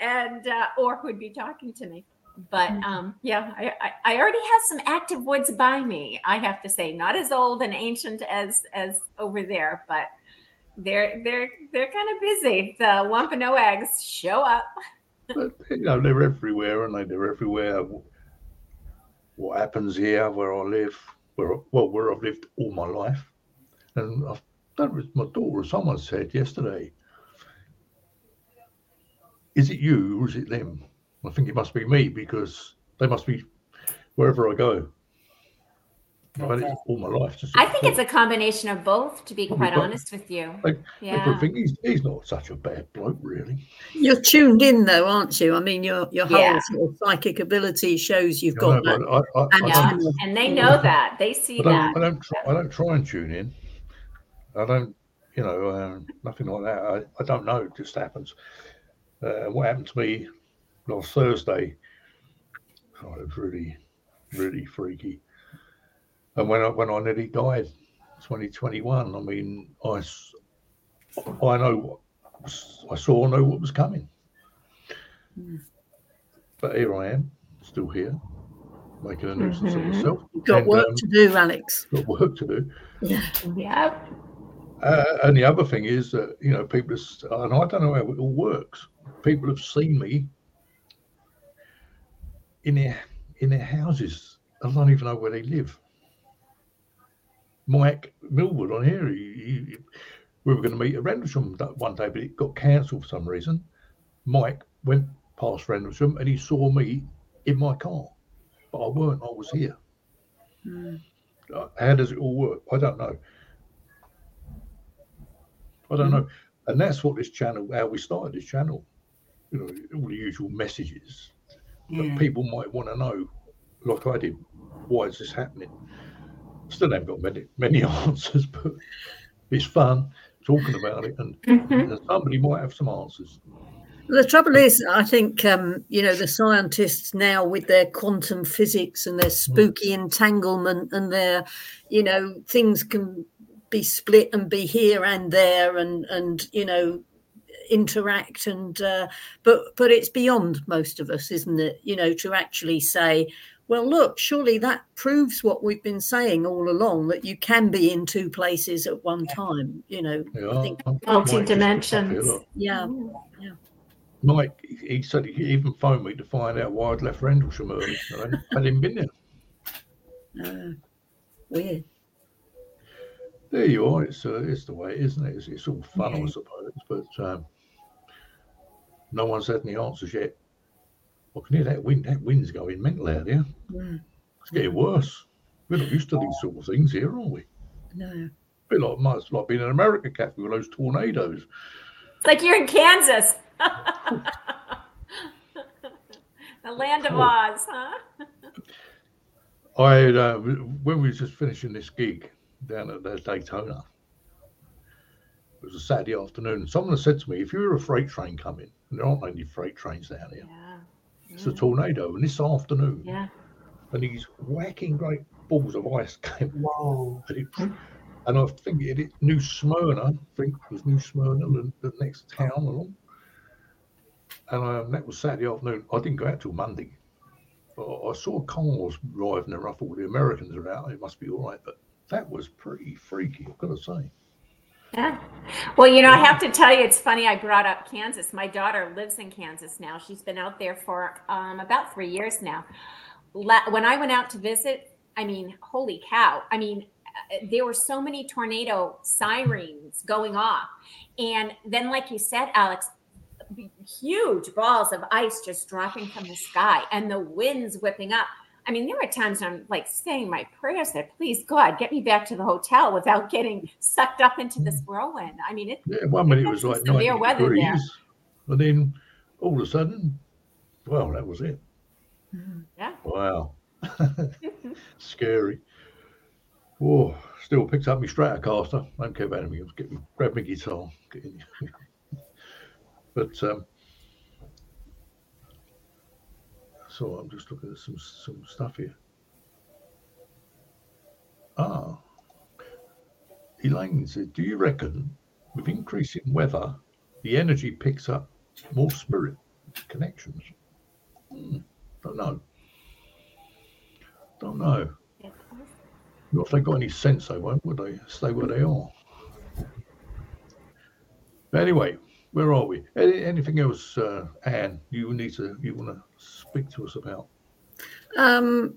and uh, or who'd be talking to me. But um, yeah, I, I, I already have some active woods by me. I have to say, not as old and ancient as as over there, but they're they're they're kind of busy. The Wampanoags show up. But you know, they're everywhere, and they? They're everywhere. What happens here, where I live, where well, where I've lived all my life, and I've done was my daughter. Someone said yesterday, "Is it you or is it them?" I think it must be me because they must be wherever I go. I've had it all my life. Just I think it's a combination of both, to be Probably quite both. honest with you. Like, Yeah. People think he's, he's not such a bad bloke, really. You're tuned in, though, aren't you? I mean, your your whole Yeah. sort of psychic ability shows you've I got know, that. but I, I, I, Yeah. And they know that. They see I that. I don't, try, I don't try and tune in. I don't, you know, um, nothing like that. I, I don't know. It just happens. Uh, what happened to me last Thursday? Oh, it was really, really freaky. And when I when I nearly died, 2021. I mean, I I know what I saw, know what was coming. But here I am, still here, making a nuisance of Mhm. myself. You've got And, work um, to do, Alex. got work to do. Yeah. Uh, and the other thing is that you know people, are, and I don't know how it all works. People have seen me in their in their houses. I don't even know where they live. Mike Millwood on here. He, he, we were going to meet at Rendlesham that one day, but it got cancelled for some reason. Mike went past Rendlesham and he saw me in my car, but I weren't. I was here. Uh, How does it all work? I don't know. I don't know. And that's what this channel, how we started this channel. You know, all the usual messages that Yeah. people might want to know, like I did. Why is this happening? Still haven't got many many answers, but it's fun talking about it, and, Mhm. and somebody might have some answers. The trouble is, I think um, you know the scientists now with their quantum physics and their spooky entanglement and their, you know, things can be split and be here and there and and you know interact and uh, but but it's beyond most of us, isn't it? You know, to actually say. Well, look, surely that proves what we've been saying all along that you can be in two places at one time. You know, Yeah, I'm- Multi Mike just picked up here, dimensions. look. yeah. Mike, he he said he even phoned me to find out why I'd left Rendlesham early. and I hadn't been there. Uh, weird. There you are. It's uh, it's the way, isn't it? It's, it's all fun, I suppose, but um, no one's had any answers yet. I can hear that wind. That wind's going mental out here. Mm, It's getting worse. We're not used to these sort of things here, are we? no. A bit like like being in America, Kathy, with those tornadoes. It's like you're in Kansas. the land of. Oz, huh? I uh, when we was just finishing this gig down at uh, Daytona. It was a Saturday afternoon. Someone said to me, "If you were a freight train coming, and there aren't any freight trains down here, Yeah. it's a tornado." And this afternoon, Yeah. and these whacking great balls of ice came, Whoa. and, it, and I think it hit New Smyrna. I think it was New Smyrna, the, the next town along. And um, that was Saturday afternoon. I didn't go out till Monday. But I saw cars arriving around. I thought the Americans are out. It must be all right. But that was pretty freaky, I've got to say. Yeah. Well, you know, I have to tell you, it's funny. I brought up Kansas. My daughter lives in Kansas now. She's been out there for um, about three years now. When I went out to visit, I mean, holy cow. I mean, uh, there were so many tornado sirens going off. And then, like you said, Alex, huge balls of ice just dropping from the sky and the winds whipping up. I mean, there were times I'm like saying my prayers that please God get me back to the hotel without getting sucked up into this whirlwind. I mean, it Yeah, one minute it was like severe 90 weather there. And then all of a sudden, well, that was it. Yeah. Wow. Scary. Oh, still picked up my Stratocaster. I don't care about anything else. Get me, grab my guitar. Get in. but um, so I'm just looking at some some stuff here. Ah, Elaine said, "Do you reckon with increasing weather the energy picks up more spirit connections. Hmm, don't know. Don't know. Not if they got any sense, they won't, would they? Stay where they are. But anyway, where are we? Any, anything else, uh, Ann? You need to you want to speak to us about? Um,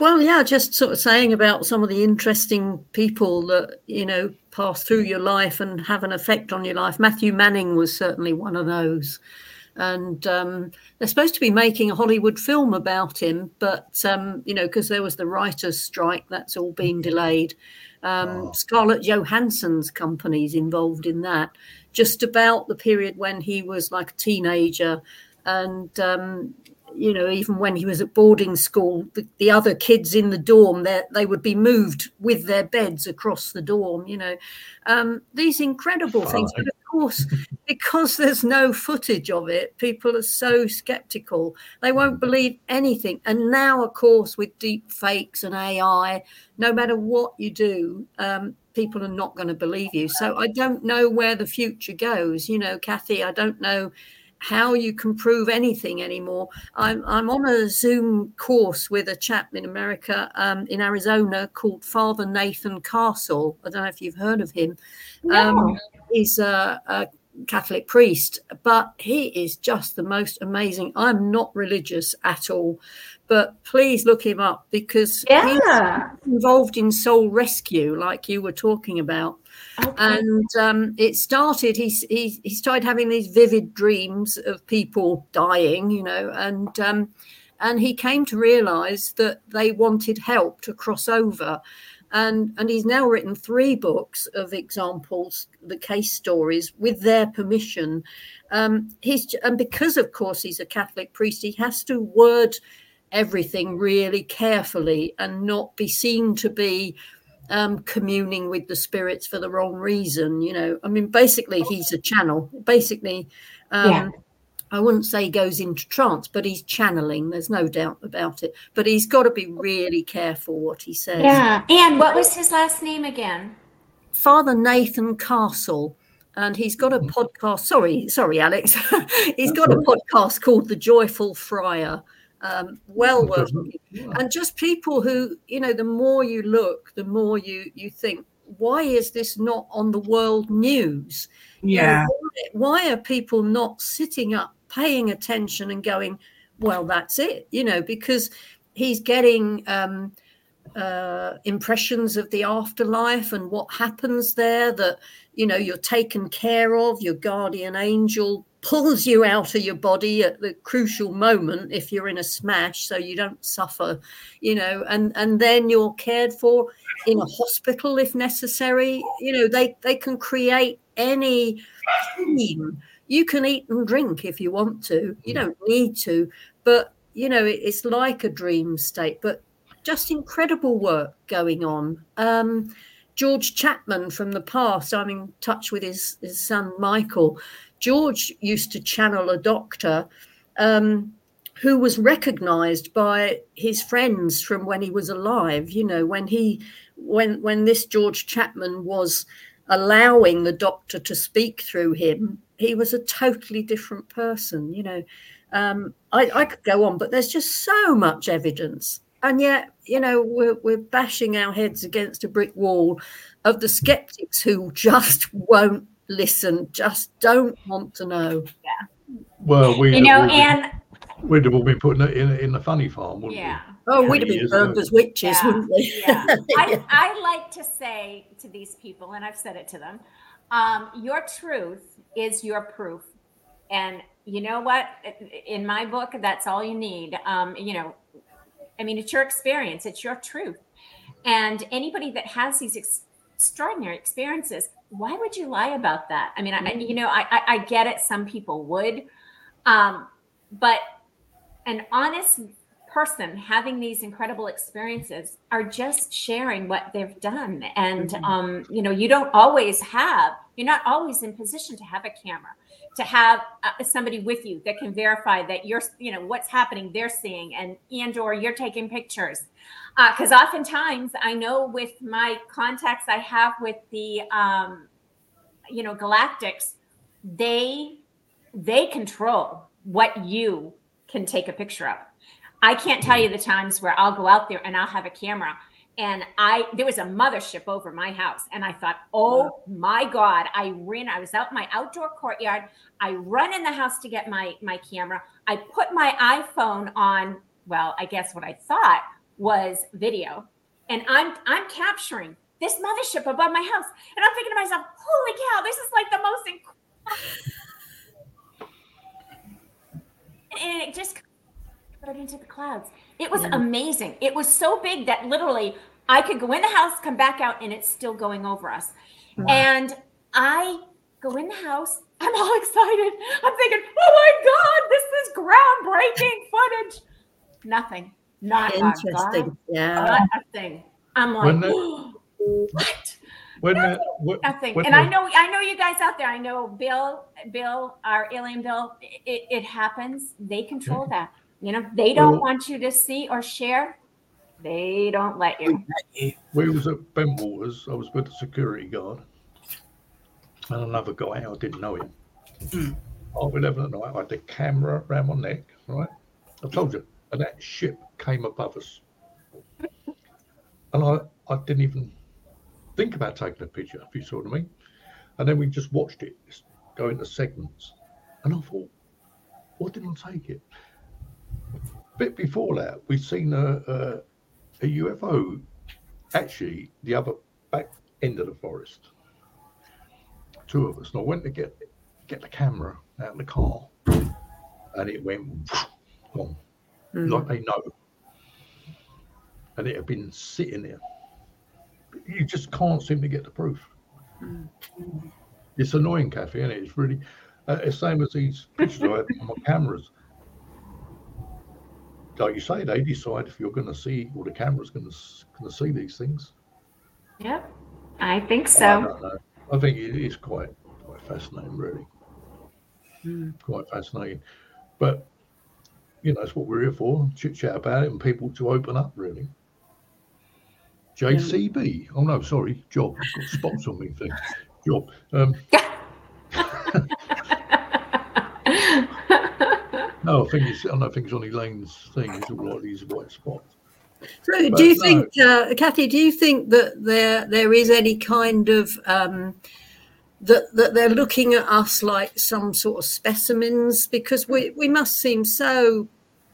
well, yeah, just sort of saying about some of the interesting people that you know pass through your life and have an effect on your life. Matthew Manning was certainly one of those, and um, they're supposed to be making a Hollywood film about him, but um, you know because there was the writers' strike, that's all been delayed. Um, Oh. Scarlett Johansson's company's involved in that. Just about the period when he was like a teenager, and um, you know, even when he was at boarding school, the, the other kids in the dorm, they they would be moved with their beds across the dorm. You know, um, these incredible things. But of course, because there's no footage of it, people are so skeptical. They won't believe anything. And now, of course, with deep fakes and AI, no matter what you do, um, people are not going to believe you. So I don't know where the future goes. You know, Kathy, I don't know how you can prove anything anymore. I'm I'm on a Zoom course with a chap in America, um, in Arizona, called Father Nathan Castle. I don't know if you've heard of him. Um, he's a, a Catholic priest, but he is just the most amazing. I'm not religious at all, but please look him up because he's involved in soul rescue, like you were talking about Okay. and um, it started. He, he he started having these vivid dreams of people dying, you know, and um, and he came to realise that they wanted help to cross over, and and he's now written three books of examples, the case stories, with their permission. Um, he's and because of course he's a Catholic priest, he has to word everything really carefully and not be seen to be um, communing with the spirits for the wrong reason. You know, I mean, basically, he's a channel. Basically, um, Yeah. I wouldn't say he goes into trance, but he's channeling. There's no doubt about it. But he's got to be really careful what he says. Yeah. And what was his last name again? Father Nathan Castle. And he's got a podcast. Sorry, sorry, Alex. he's got a podcast called The Joyful Friar. Um, well worth and just people who you know the more you look the more you you think why is this not on the world news? You know, Yeah. why, why are people not sitting up paying attention and going well that's it you know because he's getting um uh impressions of the afterlife and what happens there that you know you're taken care of your guardian angel pulls you out of your body at the crucial moment if you're in a smash so you don't suffer you know and and then you're cared for in a hospital if necessary. You know they they can create any theme you can eat and drink if you want to. You don't need to but you know it, it's like a dream state but just incredible work going on. Um George Chapman from the past, I'm in touch with his, his son Michael. George used to channel a doctor um, who was recognized by his friends from when he was alive. You know, when he when when this George Chapman was allowing the doctor to speak through him, he was a totally different person. You know, um, I, I could go on, but there's just so much evidence and yet you know we're, we're bashing our heads against a brick wall of the skeptics who just won't listen just don't want to know yeah Well, we You know, we'd, and we'd have all been putting it in, in the funny farm, wouldn't yeah. oh Yeah, we'd have been burned as witches Yeah, wouldn't we yeah. I, I like to say to these people, and I've said it to them, um, your truth is your proof. And you know what? In my book, that's all you need. Um, you know, I mean, it's your experience, it's your truth. And anybody that has these ex- extraordinary experiences, why would you lie about that? I mean, I, you know, I, I, I get it. Some people would, um, but an honest person having these incredible experiences are just sharing what they've done and Mhm. um, you know you don't always have you're not always in position to have a camera to have uh, somebody with you that can verify that you're you know what's happening they're seeing and and or you're taking pictures because oftentimes i know with my contacts i have with the um, you know galactics they they control what you can take a picture of. I can't tell you the times where I'll go out there and I'll have a camera and I there was a mothership over my house and I thought, "Oh my god, I ran I was out in my outdoor courtyard. I run in the house to get my my camera. I put my iPhone on, well, I guess what I thought was video. And I'm I'm capturing this mothership above my house. And I'm thinking to myself, "Holy cow, this is like the most incredible and it just put into the clouds. It was mm-hmm. amazing. It was so big that literally I could go in the house, come back out, and it's still going over us. And I go in the house. I'm all excited. I'm thinking, oh my God, this is groundbreaking footage. Nothing. Not a Interesting. Yeah. not a thing. I'm like, When the- what? When the, when, Nothing. and the- I know, I know you guys out there. I know Bill, Bill, our alien Bill. It, it happens. They control that. You know, they don't Well- want you to see or share. They don't let you. we was at Bentwaters. I was with the security guard and another guy. I didn't know him. Mm. Half eleven at night, I had the camera around my neck. Right, I told you, and that ship came above us, and I, I didn't even think about taking a picture. If you saw what I mean, and then we just watched it go into segments, and I thought, why didn't I take it? Bit before that, we'd seen a, a, a UFO actually the other back end of the forest. Two of us. And I went to get get the camera out of the car, and it went gone, Mm. like they know. And it had been sitting there. You just can't seem to get the proof. It's annoying, Kathy, and it? it's really uh, it's same as these pictures I have on my cameras. Like you say, they decide if you're going to see, or the camera's going to going to see these things. Yep. I think I so. know. I think it is quite quite fascinating, really. Mm. Quite fascinating. But you know, that's what we're here for: chit chat about it and people to open up, really. JCB. Oh no, sorry, Job. Got spots on me thing. Job. Um, no, I think it's. I don't think it's on Elaine's thing. It's all like these white spots. So, But do you no. think, uh, Kathy? Do you think that there there is any kind of um, that that they're looking at us like some sort of specimens because we we must seem so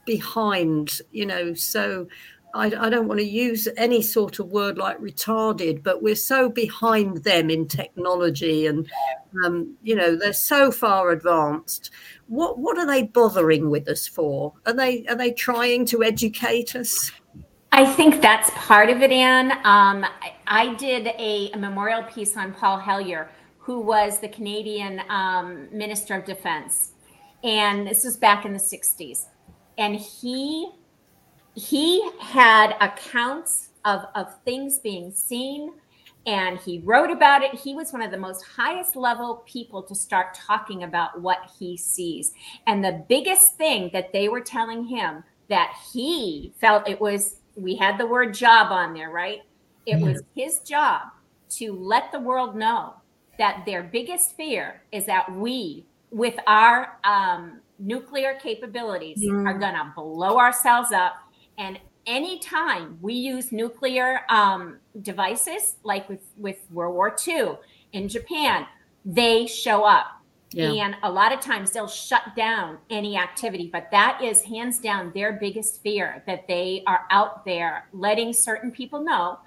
behind, you know. So I, I don't want to use any sort of word like retarded, but we're so behind them in technology, and um, you know they're so far advanced. What what are they bothering with us for? Are they are they trying to educate us? I think that's part of it, Ann. Um, I, I did a, a memorial piece on Paul Hellyer, who was the Canadian um, Minister of Defense, and this was back in the '60s, and he he had accounts of of things being seen, and he wrote about it. He was one of the most highest level people to start talking about what he sees, and the biggest thing that they were telling him that he felt it was we had the word job on there, right? It was his job to let the world know that their biggest fear is that we, with our um, nuclear capabilities, are going to blow ourselves up. And anytime we use nuclear um, devices, like with, with World War II in Japan, they show up. Yeah. And a lot of times they'll shut down any activity, but that is hands down their biggest fear that they are out there letting certain people know.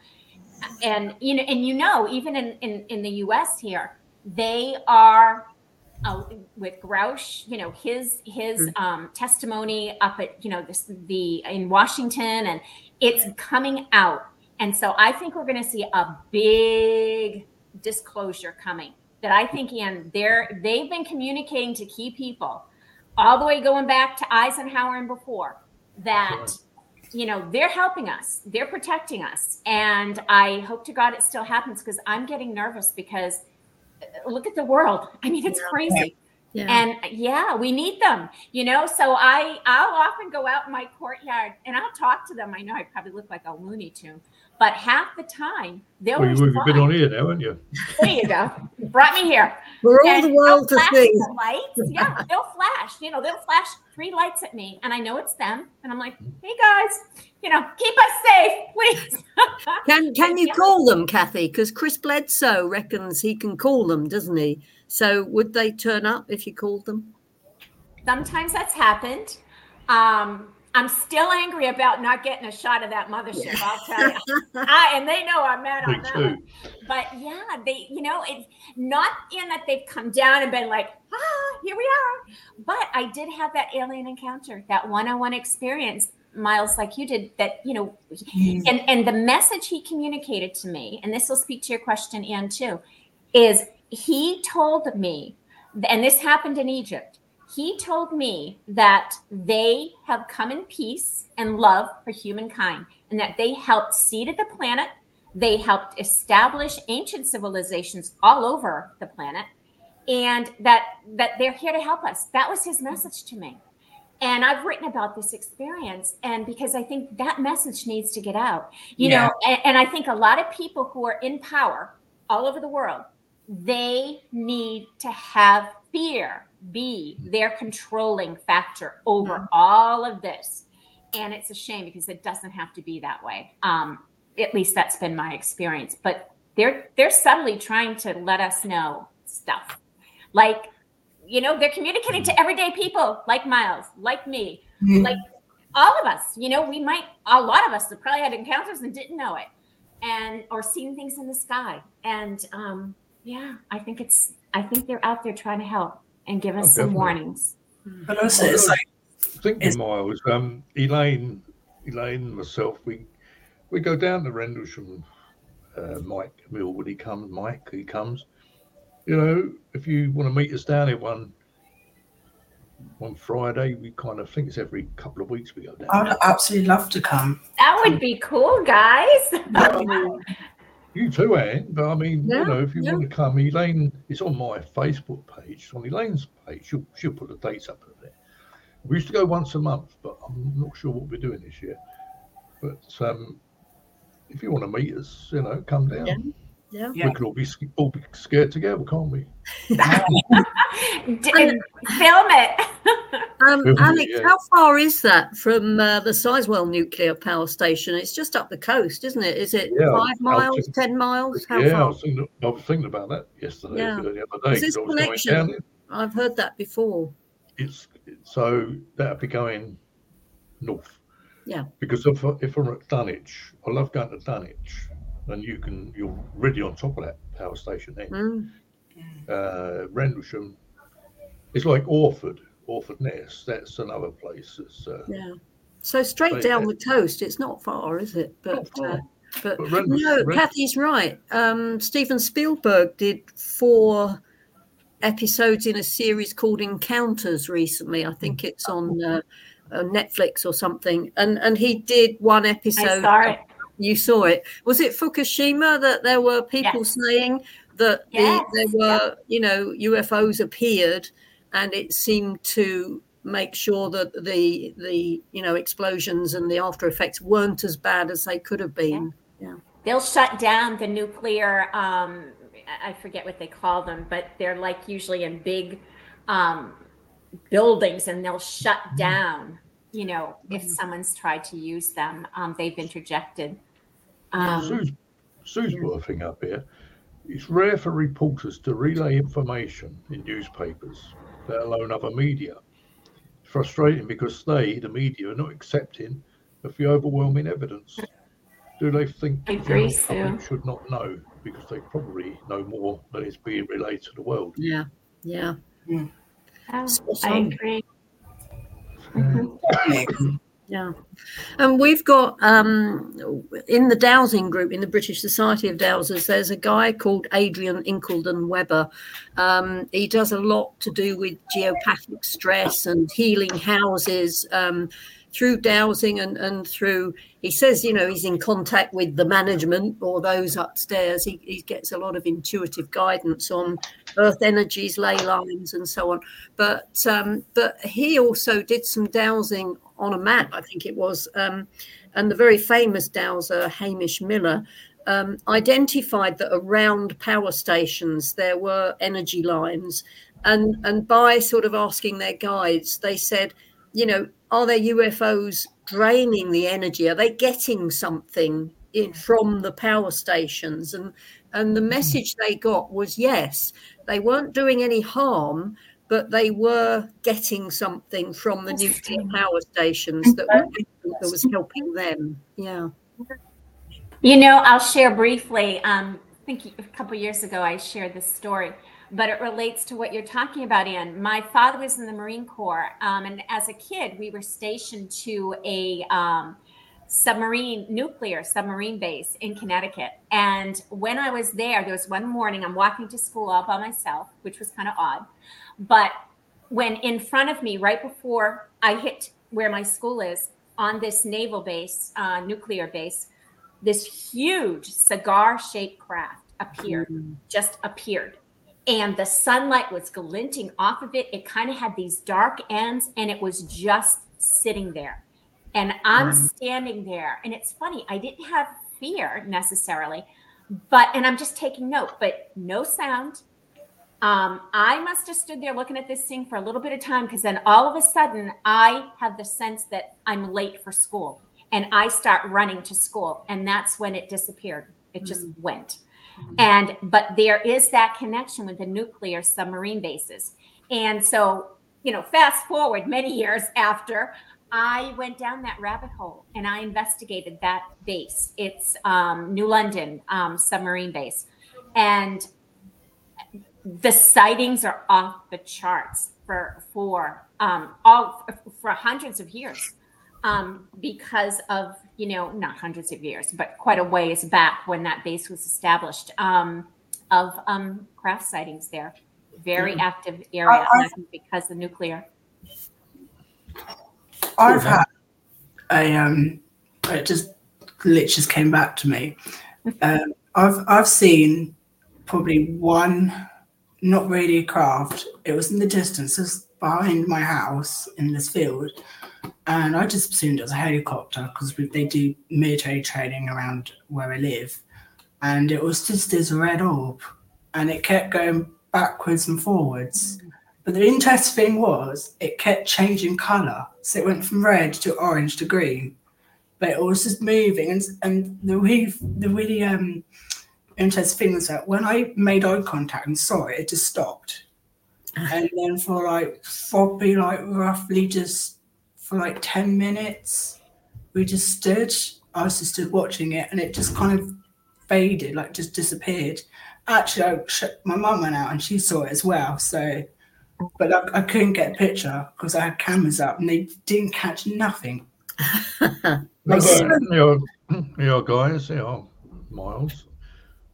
And you know, and you know, even in in, in the U.S. here, they are uh, with Grusch. You know, his his um, testimony up at you know this the in Washington, and it's coming out. And so I think we're going to see a big disclosure coming that I think Ian they're they've been communicating to key people all the way going back to Eisenhower and before that you know they're helping us they're protecting us and I hope to God it still happens because I'm getting nervous because look at the world. I mean it's crazy. Yeah. and yeah we need them you know? So I I'll often go out in my courtyard and I'll talk to them. I know I probably look like a Looney Tune but half the time they'll Well, you, you've been on respond. here now, haven't you? There you go. Brought me here. For all And the world to they'll flash see. the lights. Yeah, they'll flash. You know, they'll flash three lights at me, and I know it's them. And I'm like, "Hey guys, you know, keep us safe, please." Can can you Yeah. call them, Kathy? Because Chris Bledsoe reckons he can call them, doesn't he? So would they turn up if you called them? Sometimes that's happened. Um, I'm still angry about not getting a shot of that mothership. I'll tell you. I, and they know I'm mad Me on that. But yeah, they, you know, it's not in that they've come down and been like, ah, here we are. But I did have that alien encounter, that one-on-one experience, Miles, like you did. That you know, Mm. and and the message he communicated to me, and this will speak to your question, Ann, too, is he told me, and this happened in Egypt. He told me that they have come in peace and love for humankind, and that they helped seeded the planet. They helped establish ancient civilizations all over the planet, and that that they're here to help us. That was his message to me. And I've written about this experience, and because I think that message needs to get out, you Yeah. know, and, and I think a lot of people who are in power all over the world, they need to have fear be their controlling factor over all of this. And it's a shame because it doesn't have to be that way. Um, at least that's been my experience. But they're they're subtly trying to let us know stuff. Like, you know, they're communicating to everyday people like Miles, like me, Mm. like all of us. You know, we might a lot of us have probably had encounters and didn't know it, and or seen things in the sky. And um, yeah, I think it's I think they're out there trying to help and give us Oh, some definitely. warnings. But also, it's like Thinking, It's- Miles, um, Elaine, Elaine, and myself, we we go down to Rendlesham. Uh, Mike Millwood, he comes. Mike, he comes. You know, if you want to meet us down here one one Friday, we kind of think it's every couple of weeks we go down. I'd absolutely love to come. That would be cool, guys. But, I mean, you too, Ann. But I mean, Yeah, you know, if you yeah. want to come, Elaine, it's on my Facebook page. It's on Elaine's page. She'll, she'll put the dates up there. We used to go once a month, but I'm not sure what we're doing this year. But um, if you want to meet us, you know, come down. Yeah. Yeah. Yeah. We can all be all be scared together, can't we? D- film it. Um, Yeah. Alex, how far is that from uh, the Sizewell nuclear power station? It's just up the coast, isn't it? Is it Yeah, five miles, just- ten miles? How yeah, I was, thinking, I was thinking about that yesterday, Yeah. the other day. Is this 'cause connection? I've heard that before. it's so that'd be going north. Yeah. Because if if I'm at Dunwich, I love going to Dunwich, and you can you're really on top of that power station then. Mm. Uh, Rendlesham, it's like Orford, Orford Ness. That's another place. That's uh, Yeah. So straight down uh, the coast, it's not far, is it? But not far. uh, but But Ren- no, Ren- Kathy's right. Um, Steven Spielberg did four episodes in a series called Encounters recently. I think it's on uh, uh, Netflix or something. And and he did one episode. I episode. saw it. You saw it. Was it Fukushima that there were people Yes. saying that Yes, the, there were, you know, UFOs appeared and it seemed to make sure that the the you know explosions and the after effects weren't as bad as they could have been. Yeah. They'll shut down the nuclear. Um, I I forget what they call them, but they're like usually in big um, buildings, and they'll shut down. You know, if someone's tried to use them, um, they've interjected. Um, Sue's, Sue's put a thing up here. It's rare for reporters to relay information in newspapers, let alone other media. It's frustrating because they, the media, are not accepting of the overwhelming evidence. Do they think I the agree, general public should not know because they probably know more than is being relayed to the world? Yeah, yeah. oh, Spot I on. agree. Mhm. Yeah. And we've got um, in the dowsing group, in the British Society of Dowsers, there's a guy called Adrian Incledon Webber. Um, he does a lot to do with geopathic stress and healing houses. Um, through dowsing and, and through, he says, you know, he's in contact with the management or those upstairs. He, he gets a lot of intuitive guidance on earth energies, ley lines, and so on. But um, but he also did some dowsing on a map, I think it was. Um, and the very famous dowser, Hamish Miller, um, identified that around power stations there were energy lines. And, and by sort of asking their guides, they said, you know, are there UFOs draining the energy? Are they getting something in, from the power stations? And and the message they got was yes, they weren't doing any harm, but they were getting something from the nuclear power stations that, that was helping them. Yeah. You know, I'll share briefly. Um, I think a couple years ago I shared this story, but it relates to what you're talking about, Ann. My father was in the Marine Corps, um, and as a kid, we were stationed to a um, submarine, nuclear submarine base in Connecticut. And when I was there, there was one morning I'm walking to school all by myself, which was kind of odd. But when in front of me, right before I hit where my school is, on this naval base, uh, nuclear base, this huge cigar shaped craft appeared, mm-hmm. just appeared. And the sunlight was glinting off of it. It kind of had these dark ends and it was just sitting there and I'm mm. standing there. And it's funny, I didn't have fear necessarily, but, and I'm just taking note, but no sound. Um, I must have stood there looking at this thing for a little bit of time because then all of a sudden I have the sense that I'm late for school and I start running to school. And that's when it disappeared. It just mm. went. And, but there is that connection with the nuclear submarine bases. And so, you know, fast forward many years after, I went down that rabbit hole and I investigated that base. It's um, New London um, submarine base. And the sightings are off the charts for for um, all for hundreds of years um, because of you know not hundreds of years but quite a ways back when that base was established um, of um, craft sightings there very yeah. active area I, I, because the nuclear I've had a um, it just literally just came back to me. Um, I've I've seen probably one, not really a craft. It was in the distance, just behind my house in this field, and I just assumed it was a helicopter because they do military training around where I live, and it was just this red orb, and it kept going backwards and forwards. But the interesting thing was it kept changing colour. So it went from red to orange to green. But it was just moving. And, and the really, the really um, interesting thing was that when I made eye contact and saw it, it just stopped. And then for like, probably like roughly just for like 10 minutes, we just stood. I was just stood watching it and it just kind of faded, like just disappeared. Actually, I, my mum went out and she saw it as well. So but I, I couldn't get a picture because I had cameras up and they didn't catch nothing. yeah, yeah, guys, yeah, Miles.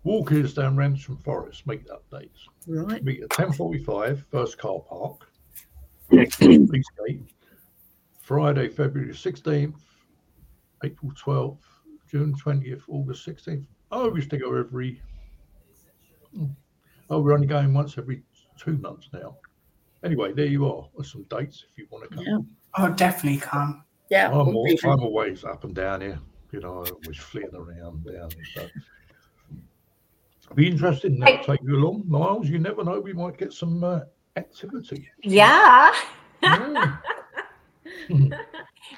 Walkers down Rendlesham Forest make updates. Right. Meet at 10.45, first car park, Police Gate. Friday, February 16th, April 12th, June 20th, August 16th. Oh, we used to go every. Oh, we're only going once every two months now anyway, there you are. With some dates if you want to come. Yeah. I'll definitely come. Yeah. I'm, always, I'm always up and down here. You know, I always flitting around down here. So be interested in that. Take you along, Miles. You never know. We might get some uh, activity. Yeah. yeah. and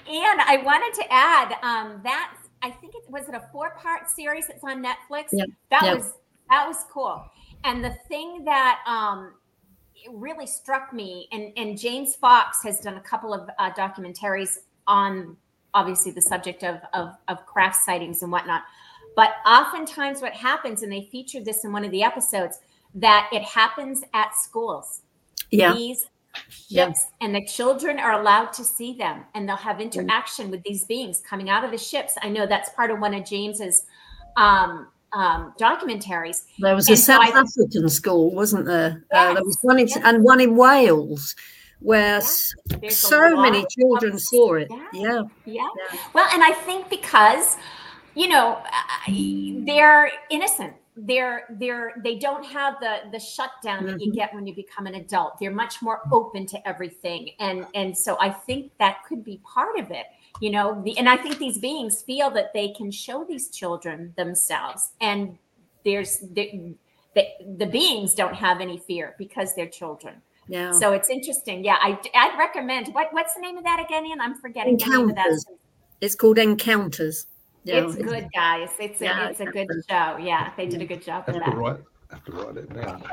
I wanted to add um, that I think it was it a four part series that's on Netflix. Yep. That yep. was that was cool. And the thing that um, it really struck me, and, and James Fox has done a couple of uh, documentaries on obviously the subject of, of, of craft sightings and whatnot. But oftentimes, what happens, and they featured this in one of the episodes, that it happens at schools. Yeah. These ships, yeah. and the children are allowed to see them, and they'll have interaction with these beings coming out of the ships. I know that's part of one of James's um, um, documentaries. There was and a South so African school, wasn't there? Yes, uh, there was one in, yes. and one in Wales, where Yeah. s- There's a so many children saw it. Yeah. Yeah. Yeah. Yeah. Well, and I think because, you know, they're innocent. They're they're they don't have the the shutdown that you Mhm. get when you become an adult. They're much more open to everything, and and so I think that could be part of it. You know, the, and I think these beings feel that they can show these children themselves, and there's the the, the beings don't have any fear because they're children. Yeah. So it's interesting. Yeah, I I'd recommend. What what's the name of that again? Ian? I'm forgetting the name of that. Encounters. It's called Encounters. Yeah, it's good, guys. It's a, Yeah, it's a good show. Yeah, they did a good job Have with to that. write. Have to write it down.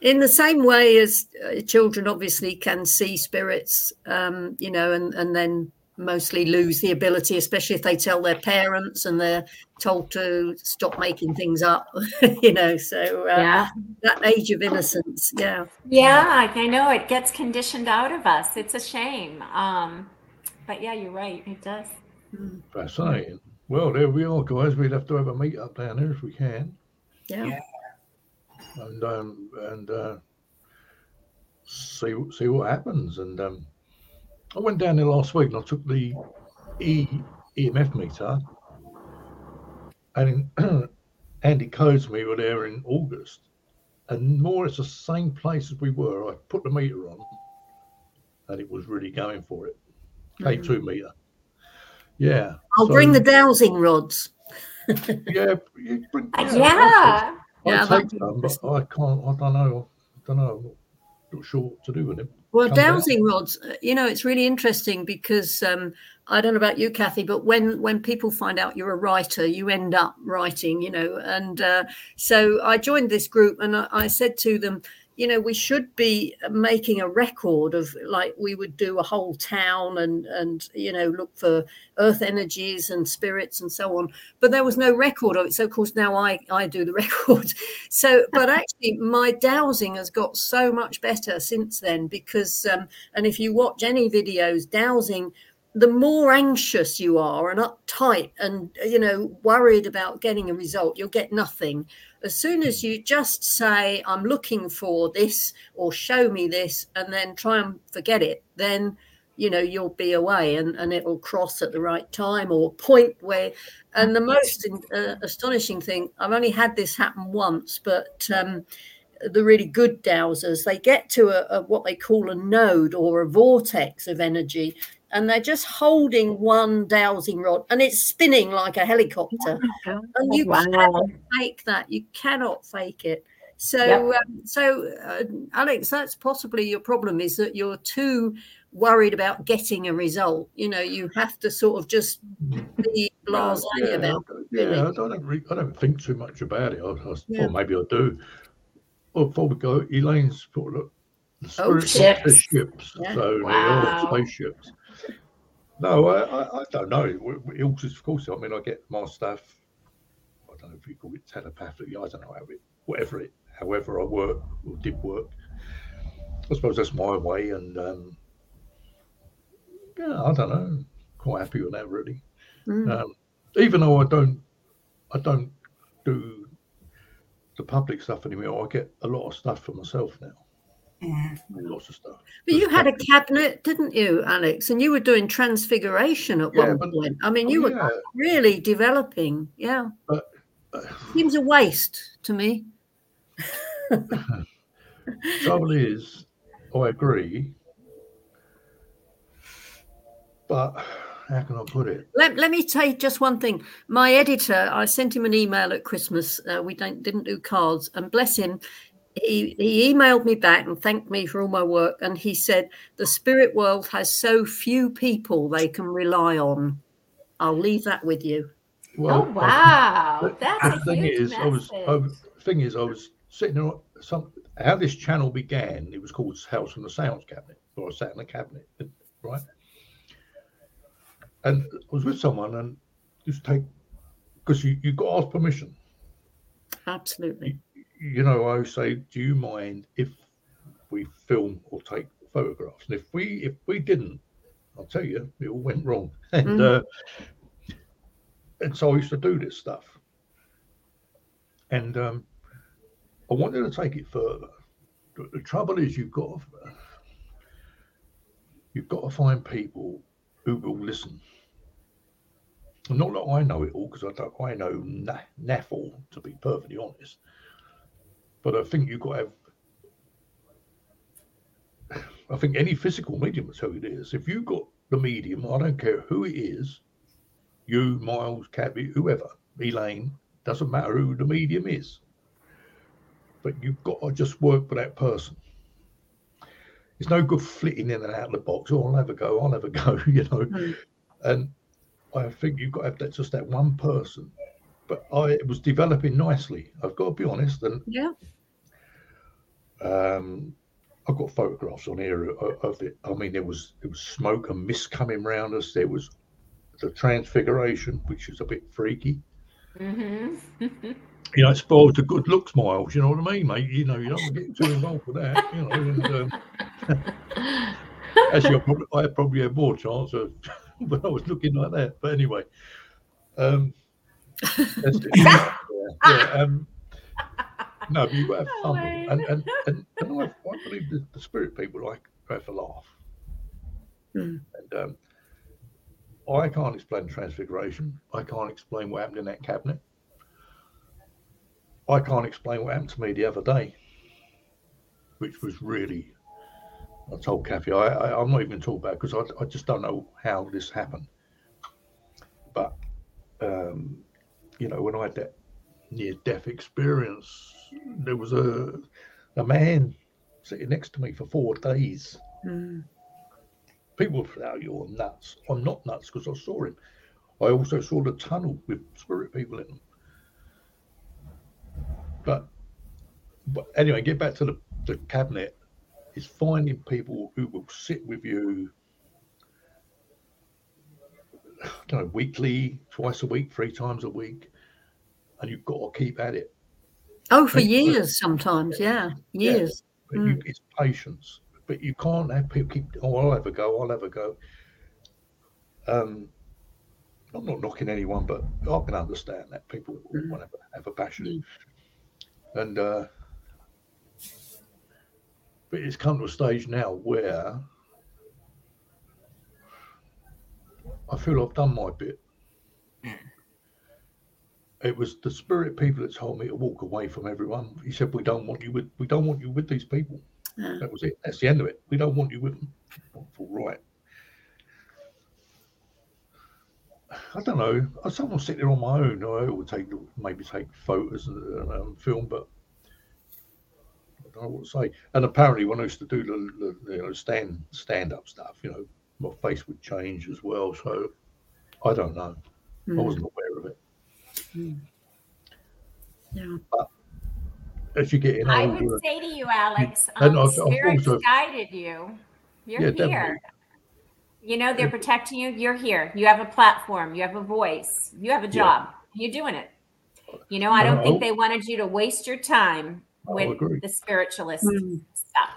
In the same way as uh, children obviously can see spirits um, you know and, and then mostly lose the ability especially if they tell their parents and they're told to stop making things up you know so uh, Yeah, that age of innocence yeah yeah, I know it gets conditioned out of us. It's a shame. Um, but yeah, you're right. It does. Fascinating. Well, there we are, guys. We'd have to have a meet up down there if we can, yeah, Yeah. and um, and uh, see see what happens. And um, I went down there last week and I took the E EMF meter, and Andy Codes and me were there in August, and more it's the same place as we were. I put the meter on, and it was really going for it. K two meter. Yeah. i'll so- bring the dowsing rods yeah, you bring, Uh, yeah, yeah. Yeah, I'd take some, but I can't. I don't know. I don't know. I'm not sure what to do with it. Well, come down. dowsing rods, uh, you know, it's really interesting because um, I don't know about you, Kathy, but when when people find out you're a writer, you end up writing, you know. And uh, so I joined this group, and I, I said to them, you know, we should be making a record of like we would do a whole town and and you know look for earth energies and spirits and so on. But there was no record of it, so of course now I I do the record. So, but actually, my dowsing has got so much better since then because, um, and if you watch any videos, dowsing, the more anxious you are and uptight and, you know, worried about getting a result, you'll get nothing. As soon as you just say, I'm looking for this or show me this, and then try and forget it, then you know you'll be away and, and it'll cross at the right time or point where and the most uh, astonishing thing i've only had this happen once but um, the really good dowsers they get to a, a what they call a node or a vortex of energy and they're just holding one dowsing rod and it's spinning like a helicopter and you Wow. cannot fake that you cannot fake it so Yep. um, so uh, alex that's possibly your problem is that you're too worried about getting a result you know you have to sort of just be blasé yeah, about I- really. yeah, I don't. re- I don't think too much about it. I, I, Yeah. Or maybe I do. Well, before we go, Elaine's put look. The Oh, spirits are ships. ships, Yeah. so they Wow. are spaceships. No, I, I, don't know. W- w- It was, of course, I mean, I get my stuff. I don't know if you call it telepathically. I don't know how it, whatever it, however I work or did work. I suppose that's my way, and um, yeah, I don't know. Quite happy with that, really. Mm. Um, even though I don't, I don't do the public stuff anymore. I get a lot of stuff for myself now. Yeah. Lots of stuff. But you had a cabinet, didn't you, Alex? And you were doing transfiguration at Yeah, one but- point. I mean, Oh, you were yeah, really developing. Yeah. but uh, Seems a waste to me. trouble is, I agree. But how can I put it? Let, let me tell you just one thing. My editor, I sent him an email at Christmas. Uh, we don't didn't do cards, and bless him, he, he emailed me back and thanked me for all my work. And he said the spirit world has so few people they can rely on. I'll leave that with you. oh wow, the- that's the thing huge is, I was. I was, thing is, I was sitting on some. How this channel began, it was called House from the Sounds Cabinet, or I sat in the cabinet, right? And I was with someone, and just take because you you got to ask permission. Absolutely. You know, I say, do you mind if we film or take photographs? And if we if we didn't, I'll tell you, it all went wrong. And Mm. uh, and so I used to do this stuff. And um, I wanted to take it further. the, the trouble is you've got to, you've got to find people who will listen. Not that I know it all because I don't. I know na- naffle to be perfectly honest, but I think you've got to have. I think any physical medium is tell it is. If you've got the medium, I don't care who it is, you, Miles, Cabby, whoever, Elaine, doesn't matter who the medium is. But you've got to just work for that person. It's no good flitting in and out of the box. Oh, I'll never go. I'll never go. You know, Mm. and I think you've got to have that just that one person. But I it was developing nicely. I've got to be honest, and Yeah. um, I've got photographs on here of, it. I mean, there was there was smoke and mist coming round us. There was the transfiguration, which is a bit freaky. hmm You know, it spoils the good looks, Miles. You know what I mean, mate? You know, you don't get too involved with that. You know, and, um, actually, I probably, I probably had more chance of when I was looking like that. But anyway, um, it. yeah, yeah, um, no, but you've got to have Oh, fun. And, and, and, and I, I believe the, the spirit people like have a laugh. Mm. And um, I can't explain transfiguration. I can't explain what happened in that cabinet. I can't explain what happened to me the other day, which was really. I told Kathy, I, I, I'm not even talking about because I, I just don't know how this happened. But, um, you know, when I had that near death experience, there was a, a man sitting next to me for four days. Mm. People say, oh, you're nuts. I'm not nuts because I saw him. I also saw the tunnel with spirit people in them. But, but anyway, get back to the, the cabinet. It's finding people who will sit with you, I don't know, weekly, twice a week, three times a week, and you've got to keep at it. Oh, for you. years sometimes. Yeah. Yeah. Years. But you, it's patience. But you can't have people keep, oh, I'll have a go, I'll have a go. Um, I'm not knocking anyone, but I can understand that people Mm. want to have a passion. And, uh, but it's come to a stage now where I feel I've done my bit. It was the spirit people that told me to walk away from everyone. He said, "We don't want you with. We don't want you with these people." Yeah. That was it. That's the end of it. We don't want you with them. Thought, right. I don't know. I sometimes sit there on my own. I would take maybe take photos and um, film, but I don't know what to say. And apparently, when I used to do the, the you know stand stand up stuff, you know, my face would change as well. So I don't know. I Mm. wasn't aware of it. Yeah. As you get in I would say to you, Alex, And um, I've- I've spirits also- guided you. You're Yeah, here. definitely. You know, they're protecting you. You're here. You have a platform. You have a voice. You have a Yeah. job. You're doing it. You know, I don't No, think they wanted you to waste your time I with agree. the spiritualist Mm. stuff.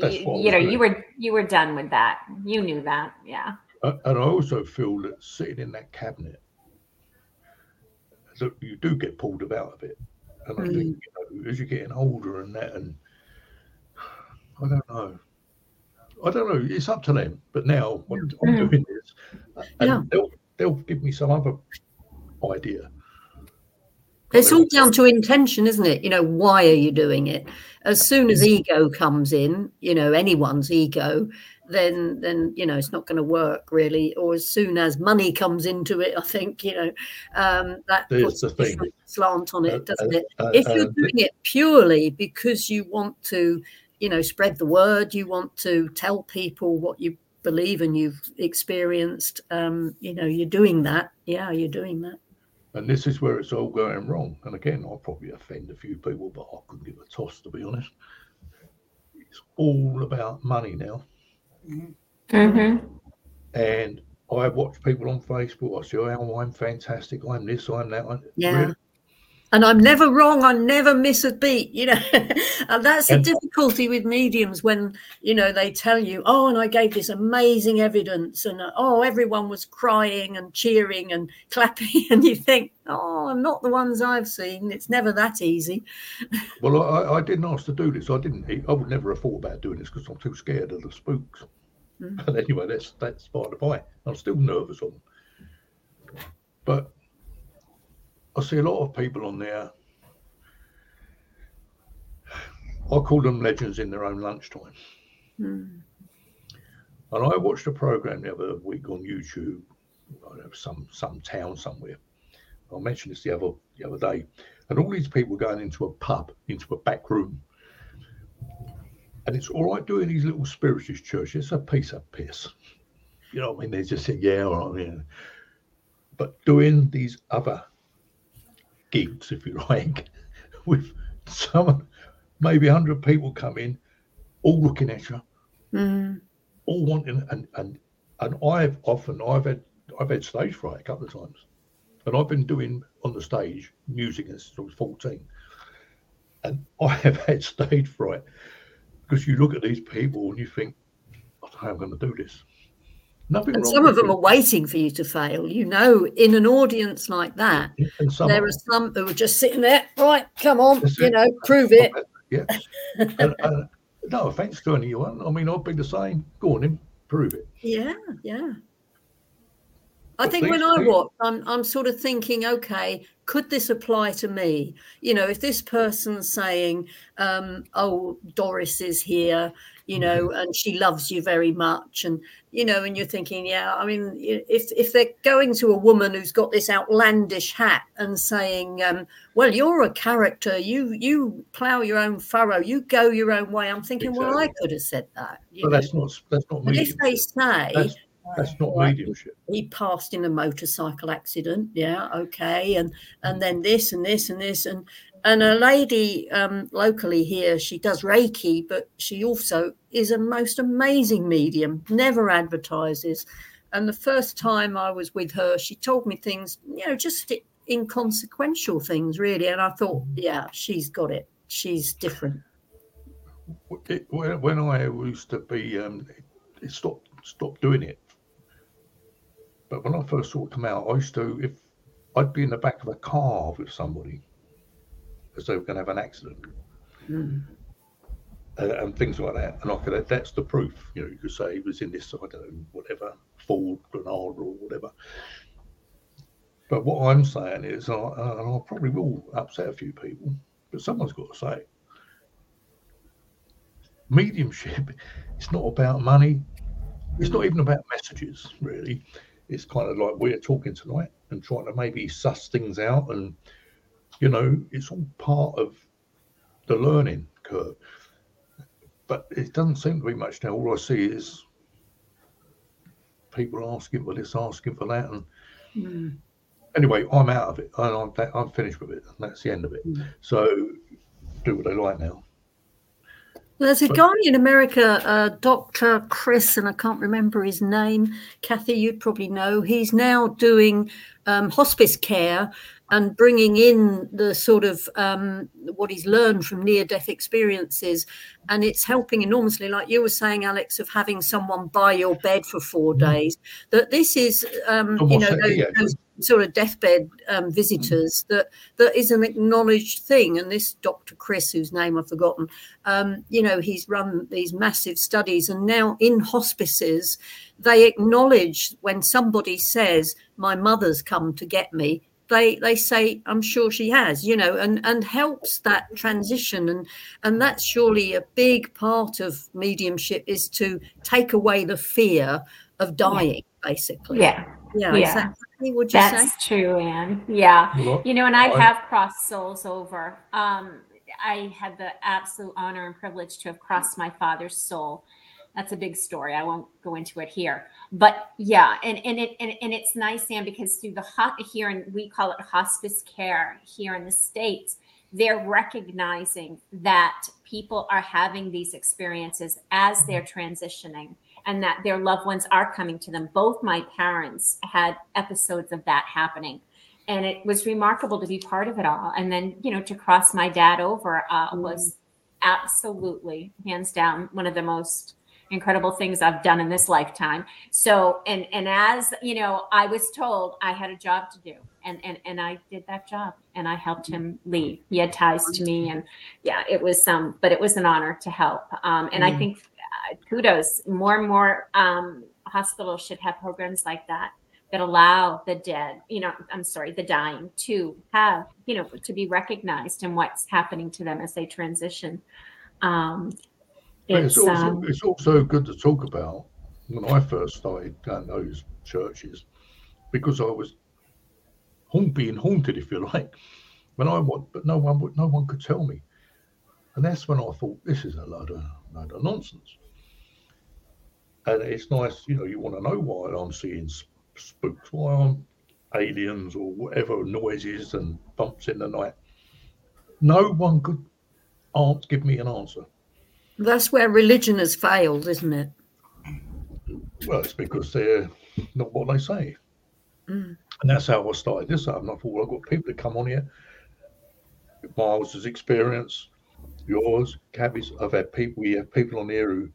That's what I you know, doing. you were you were done with that. You knew that. Yeah. Uh, and I also feel that sitting in that cabinet, that you do get pulled about a bit. And I think mm. you know, as you're getting older and that, and I don't know, I don't know. It's up to them. But now I'm, I'm Mm. doing this, uh, and Yeah. they'll they'll give me some other idea. It's all down to intention, isn't it? You know, why are you doing it? As soon as mm. ego comes in, you know, anyone's ego, then then you know it's not going to work really. Or as soon as money comes into it, I think you know um, that There's puts a slant on Uh, it, doesn't uh, it? uh, If you're uh, doing it purely because you want to, you know, spread the word, you want to tell people what you believe and you've experienced, um, you know, you're doing that. Yeah, you're doing that. And this is where it's all going wrong. And again, I'll probably offend a few people, but I couldn't give a toss, to be honest. It's all about money now. Mm-hmm. And I watch people on Facebook. I say, oh, I'm fantastic. I'm this, I'm that. I'm, Yeah. Really? And I'm never wrong. I never miss a beat, you know. and that's the difficulty with mediums when you know they tell you, "Oh, and I gave this amazing evidence, and oh, everyone was crying and cheering and clapping," and you think, "Oh, I'm not the ones I've seen. It's never that easy." Well, I, I didn't ask to do this. I didn't. I would never have thought about doing this because I'm too scared of the spooks. Mm. But anyway, that's that's part of the by. I'm still nervous on. them. But I see a lot of people on there. I call them legends in their own lunchtime. Mm. And I watched a program the other week on YouTube, I know, some some town somewhere. I mentioned this the other the other day, and all these people going into a pub, into a back room, and it's all right doing these little spiritist churches. It's a piece of piss, you know what I mean? They just say, yeah, all right, yeah. But doing these other gigs, if you like, with some maybe hundred people come in, all looking at you Mm. all wanting and and and I've often I've had I've had stage fright a couple of times, and I've been doing on the stage music since I was fourteen, and I have had stage fright because you look at these people and you think, I don't know how I'm going to do this. Nothing And wrong some of them it. are waiting for you to fail. You know, in an audience like that, there are- some who are just sitting there. Right, come on, That's you it. know, prove it. Yeah. and, and, no offense to anyone. I mean, I'd be the same. Go on, then, prove it. Yeah, yeah. I think when I watch, I'm I'm sort of thinking, okay, could this apply to me? You know, if this person's saying, um, "Oh, Doris is here," you know, and she loves you very much, and you know, and you're thinking, yeah, I mean, if if they're going to a woman who's got this outlandish hat and saying, um, "Well, you're a character, you you plow your own furrow, you go your own way," I'm thinking, well, I could have said that. But know? that's not that's not But if they say That's, that's not Right. mediumship. he passed in a motorcycle accident. Yeah okay. And and then this and this and this. And and a lady um locally here she does reiki but she also is a most amazing medium never advertises. And the first time i was with her she told me things you know just inconsequential things really. And i thought yeah she's got it. She's different. It, when, I used to be, um, it stopped stopped doing it. But when I first saw it come out, I used to, if I'd be in the back of a car with somebody, as they were going to have an accident, Mm. and, and things like that, and I could, that's the proof. You know, you could say he was in this, I don't know, whatever Ford Granada or whatever. But what I'm saying is, I, and I probably will upset a few people, but someone's got to say mediumship it's not about money it's not even about messages really it's kind of like we're talking tonight and trying to maybe suss things out and you know it's all part of the learning curve. But it doesn't seem to be much now. All i see is people asking for this asking for that and Mm. anyway i'm out of it. And i'm, I'm finished with it and that's the end of it. Mm. so do what they like now There's a guy in America, uh, Dr. Chris, and I can't remember his name. Kathy, you'd probably know. He's now doing um, hospice care and bringing in the sort of um, what he's learned from near death experiences. And it's helping enormously, like you were saying, Alex, of having someone by your bed for four days. That this is, um, you know, those, those sort of deathbed um, visitors that that is an acknowledged thing. And this Dr. Chris, whose name I've forgotten, um, you know, he's run these massive studies, and now in hospices, they acknowledge when somebody says, "My mother's come to get me." They they say, "I'm sure she has," you know, and and helps that transition, and and that's surely a big part of mediumship is to take away the fear of dying, basically. Yeah, yeah. Yeah. That would you say? that's true, Ann. Yeah. Well, You know, and I I- have crossed souls over. Um, I had the absolute honor and privilege to have crossed my father's soul. That's a big story. I won't go into it here. But yeah, and, and it and, and it's nice, Ann, because through the hot here and we call it hospice care here in the States, they're recognizing that people are having these experiences as they're transitioning and that their loved ones are coming to them. Both my parents had episodes of that happening and it was remarkable to be part of it all. And then, you know, to cross my dad over uh, was absolutely hands down one of the most incredible things I've done in this lifetime. So, and and as you know, I was told I had a job to do, and and and I did that job, and I helped him leave. He had ties to me, and yeah, it was um, but it was an honor to help. Um, and I think uh, kudos. More and more um, hospitals should have programs like that that allow the dead, you know, I'm sorry, the dying to have, you know, to be recognized in what's happening to them as they transition. Um, it's, It's also, um, it's also good to talk about when I first started going to those churches because I was being haunted, if you like. When I want, but no one would, no one could tell me, and that's when I thought this is a load of load of nonsense. And it's nice, you know, you want to know why I'm seeing spooks, why I'm aliens or whatever noises and bumps in the night. No one could answer, give me an answer. That's where religion has failed, isn't it? Well, it's because they're not what they say. Mm. And that's how I started this up. And I thought, well, I've got people to come on here. Miles's experience, yours, Cabby's. I've had people, we have people on here who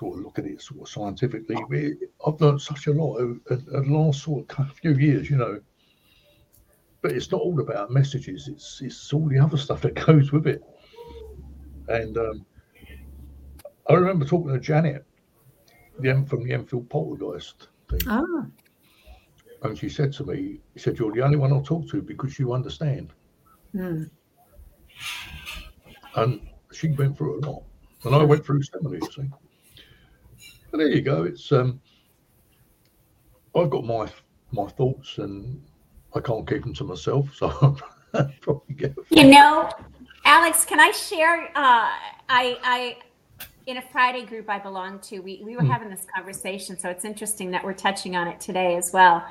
sort of look at it sort of scientifically. We, I've learned such a lot over the last sort of few years, you know. But it's not all about messages, it's, it's all the other stuff that goes with it. And um, I remember talking to Janet the from the Enfield Poltergeist thing, Ah, and she said to me, "She said you're the only one I'll talk to because you understand." hmm. And she went through a lot, and I went through seminary. You see, and there you go. It's um, I've got my my thoughts, and I can't keep them to myself, so I probably get. You know, Alex, can I share? Uh, I, I, in a Friday group I belong to, we, we were Hmm. having this conversation. So it's interesting that we're touching on it today as well.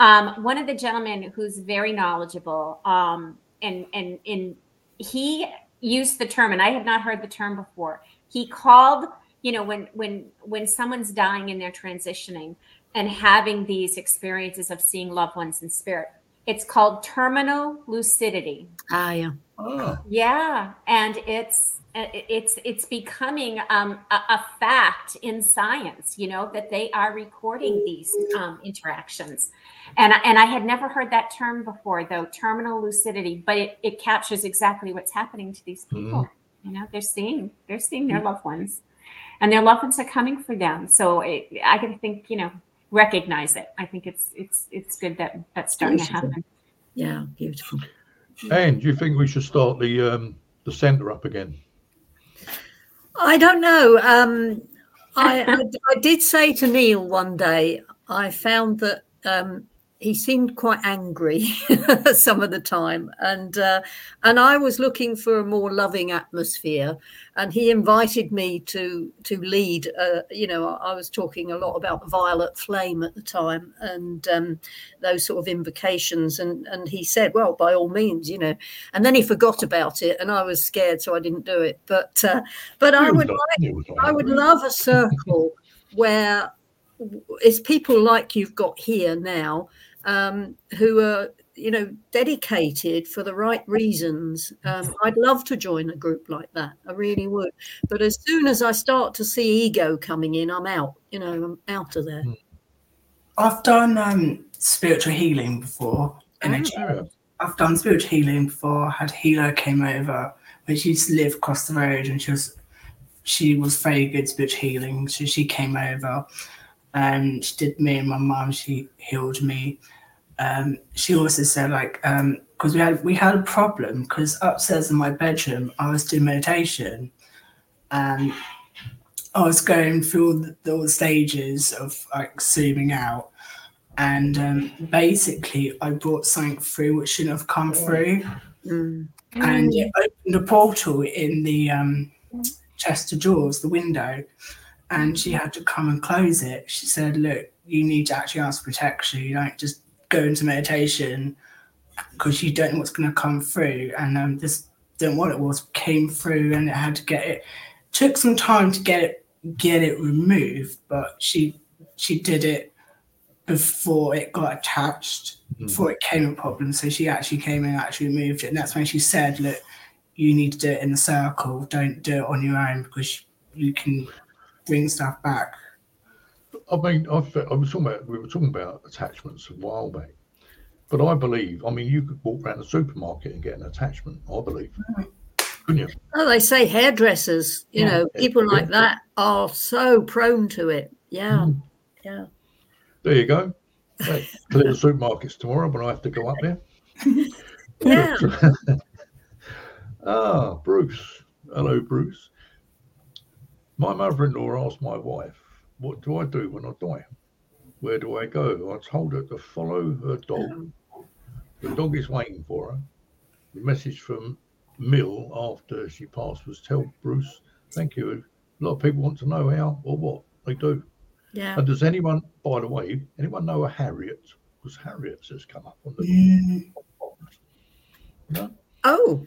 Um, one of the gentlemen who's very knowledgeable, um, and, and, and he used the term, and I had not heard the term before. He called, you know, when, when, when someone's dying and they're transitioning and having these experiences of seeing loved ones in spirit, it's called terminal lucidity. ah, yeah. Ah, Yeah, and it's uh, it's it's becoming um, a, a fact in science. You know that they are recording these um, interactions, and I- and I had never heard that term before, though terminal lucidity. But it, it captures exactly what's happening to these people. You know, they're seeing they're seeing their loved ones, and their loved ones are coming for them. So it, I can think, you know, recognize it. I think it's it's it's good that that's starting to happen. Yeah, beautiful. and do you think we should start the um the centre up again? I don't know. Um, I, I, I did say to Neil one day, I found that um, he seemed quite angry some of the time, and uh, and I was looking for a more loving atmosphere. And he invited me to to lead. Uh, you know, I was talking a lot about the violet flame at the time, and um, those sort of invocations. And and he said, well, by all means, you know. And then he forgot about it, and I was scared, so I didn't do it. But uh, but I would like I would love a circle where it's people like you've got here now um, who are, you know, dedicated for the right reasons. Um, I'd love to join a group like that. I really would. But as soon as I start to see ego coming in, I'm out. You know, I'm out of there. I've done um, spiritual healing before. In a Oh. I've done spiritual healing before. I had healer came over, when she used to live across the road, and she was she was very good spiritual healing. So she came over, and she did me and my mum. She healed me. Um, she also said like because we had we had a problem because upstairs in my bedroom I was doing meditation, and I was going through all the, stages of like zooming out, and um, basically I brought something through which shouldn't have come through, Mm. and it opened a portal in the um, chest of drawers, the window, and she had to come and close it. She said, "Look, you need to actually ask protection. You don't just go into meditation because you don't know what's going to come through." And um, this don't know what it was came through, and it had to get it. Took some time to get it get it removed, but she she did it before it got attached Mm. before it came a problem. So she actually came and actually removed it. And that's when she said, look, you need to do it in a circle. Don't do it on your own because you can bring stuff back. I mean, I, fe- I was talking about we were talking about attachments a while back, but I believe. I mean, you could walk around the supermarket and get an attachment. I believe, couldn't you? Oh, they say hairdressers, you Yeah. know, people like that are so prone to it. Yeah. Mm. Yeah. There you go. Hey, clear the supermarkets tomorrow when I have to go up there. Yeah. ah, Bruce. Hello, Bruce. My mother-in-law asked my wife, "What do I do when I die? Where do I go?" I told her to follow her dog. The dog is waiting for her. The message from Mill after she passed was, "Tell Bruce, thank you." A lot of people want to know how or what they do. Yeah. And does anyone, by the way, anyone know a Harriet? Because Harriet has come up on the Mm. no? Oh,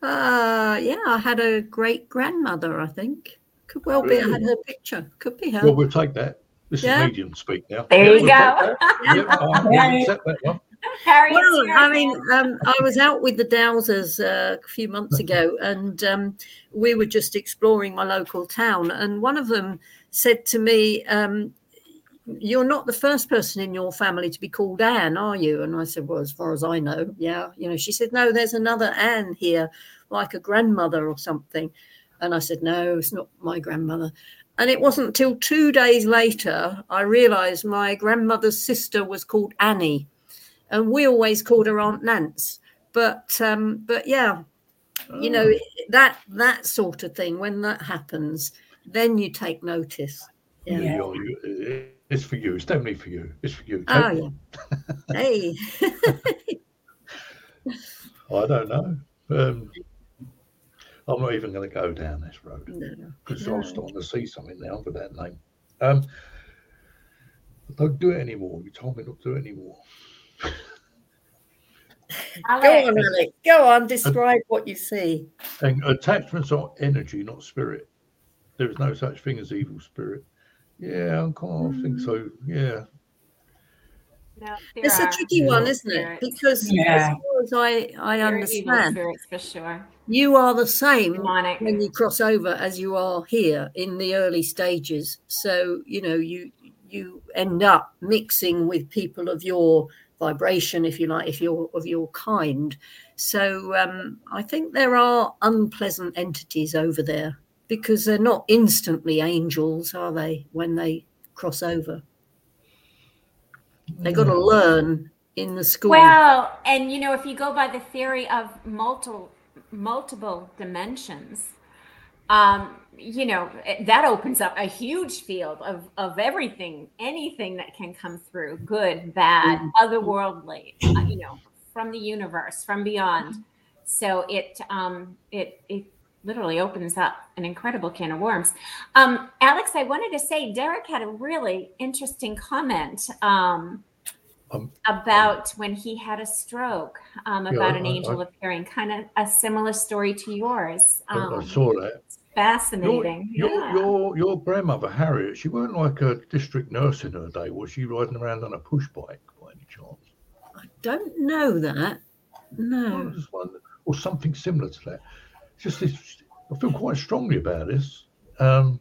uh, yeah. I had a great grandmother, I think. Could well be. I had her picture. Could be her. Well, we'll take that. This Yeah. is medium speak now. There Yeah, you we'll go. take that. Yeah, I- we'll accept that one. Harriet's Well, here I again. mean, um, I was out with the Dowsers uh, a few months ago, and um, we were just exploring my local town. And one of them said to me, um, "You're not the first person in your family to be called Ann, are you?" And I said, "Well, as far as I know, yeah." You know, she said, "No, there's another Ann here, like a grandmother or something." And I said, "No, it's not my grandmother." And it wasn't till two days later I realised my grandmother's sister was called Annie and we always called her Aunt Nance. But um, but yeah, you know Oh. that that sort of thing. When that happens, then you take notice. You- Yeah. it's for you. It's definitely for you. It's for you. Oh yeah. hey. I don't know. Um, I'm not even going to go down this road because No. I'm starting to see something now with that name. Um, don't do it anymore. You told me not to do it anymore. Alex, Go on, Alec. Go on. Describe what you see. And attachments are energy, not spirit. There is no such thing as evil spirit. Yeah, I kind of think so. Yeah. No, there It's a are tricky one, isn't it? Because Yeah. as far as I, I There understand, spirits for sure. you are the same Demonic. when you cross over as you are here in the early stages so you know you you end up mixing with people of your vibration if you like if you're of your kind so um, i think there are unpleasant entities over there because they're not instantly angels are they when they cross over they got to learn in the school. Well, and you know, if you go by the theory of multiple multiple dimensions, um, you know, that opens up a huge field of of everything, anything that can come through, good, bad, otherworldly, uh, you know, from the universe, from beyond. So it um, it it literally opens up an incredible can of worms. Um, Alex, I wanted to say, Derek had a really interesting comment. Um, Um, about when he had a stroke, um, Yeah, about an I- angel I- appearing, kind of a similar story to yours. I- Um, I saw that. fascinating. your, yeah. your, your grandmother, Harriet, she weren't like a district nurse in her day, was she riding around on a push bike by any chance? i don't know that no just wonder, or something similar to that. Just this, I feel quite strongly about this. Um,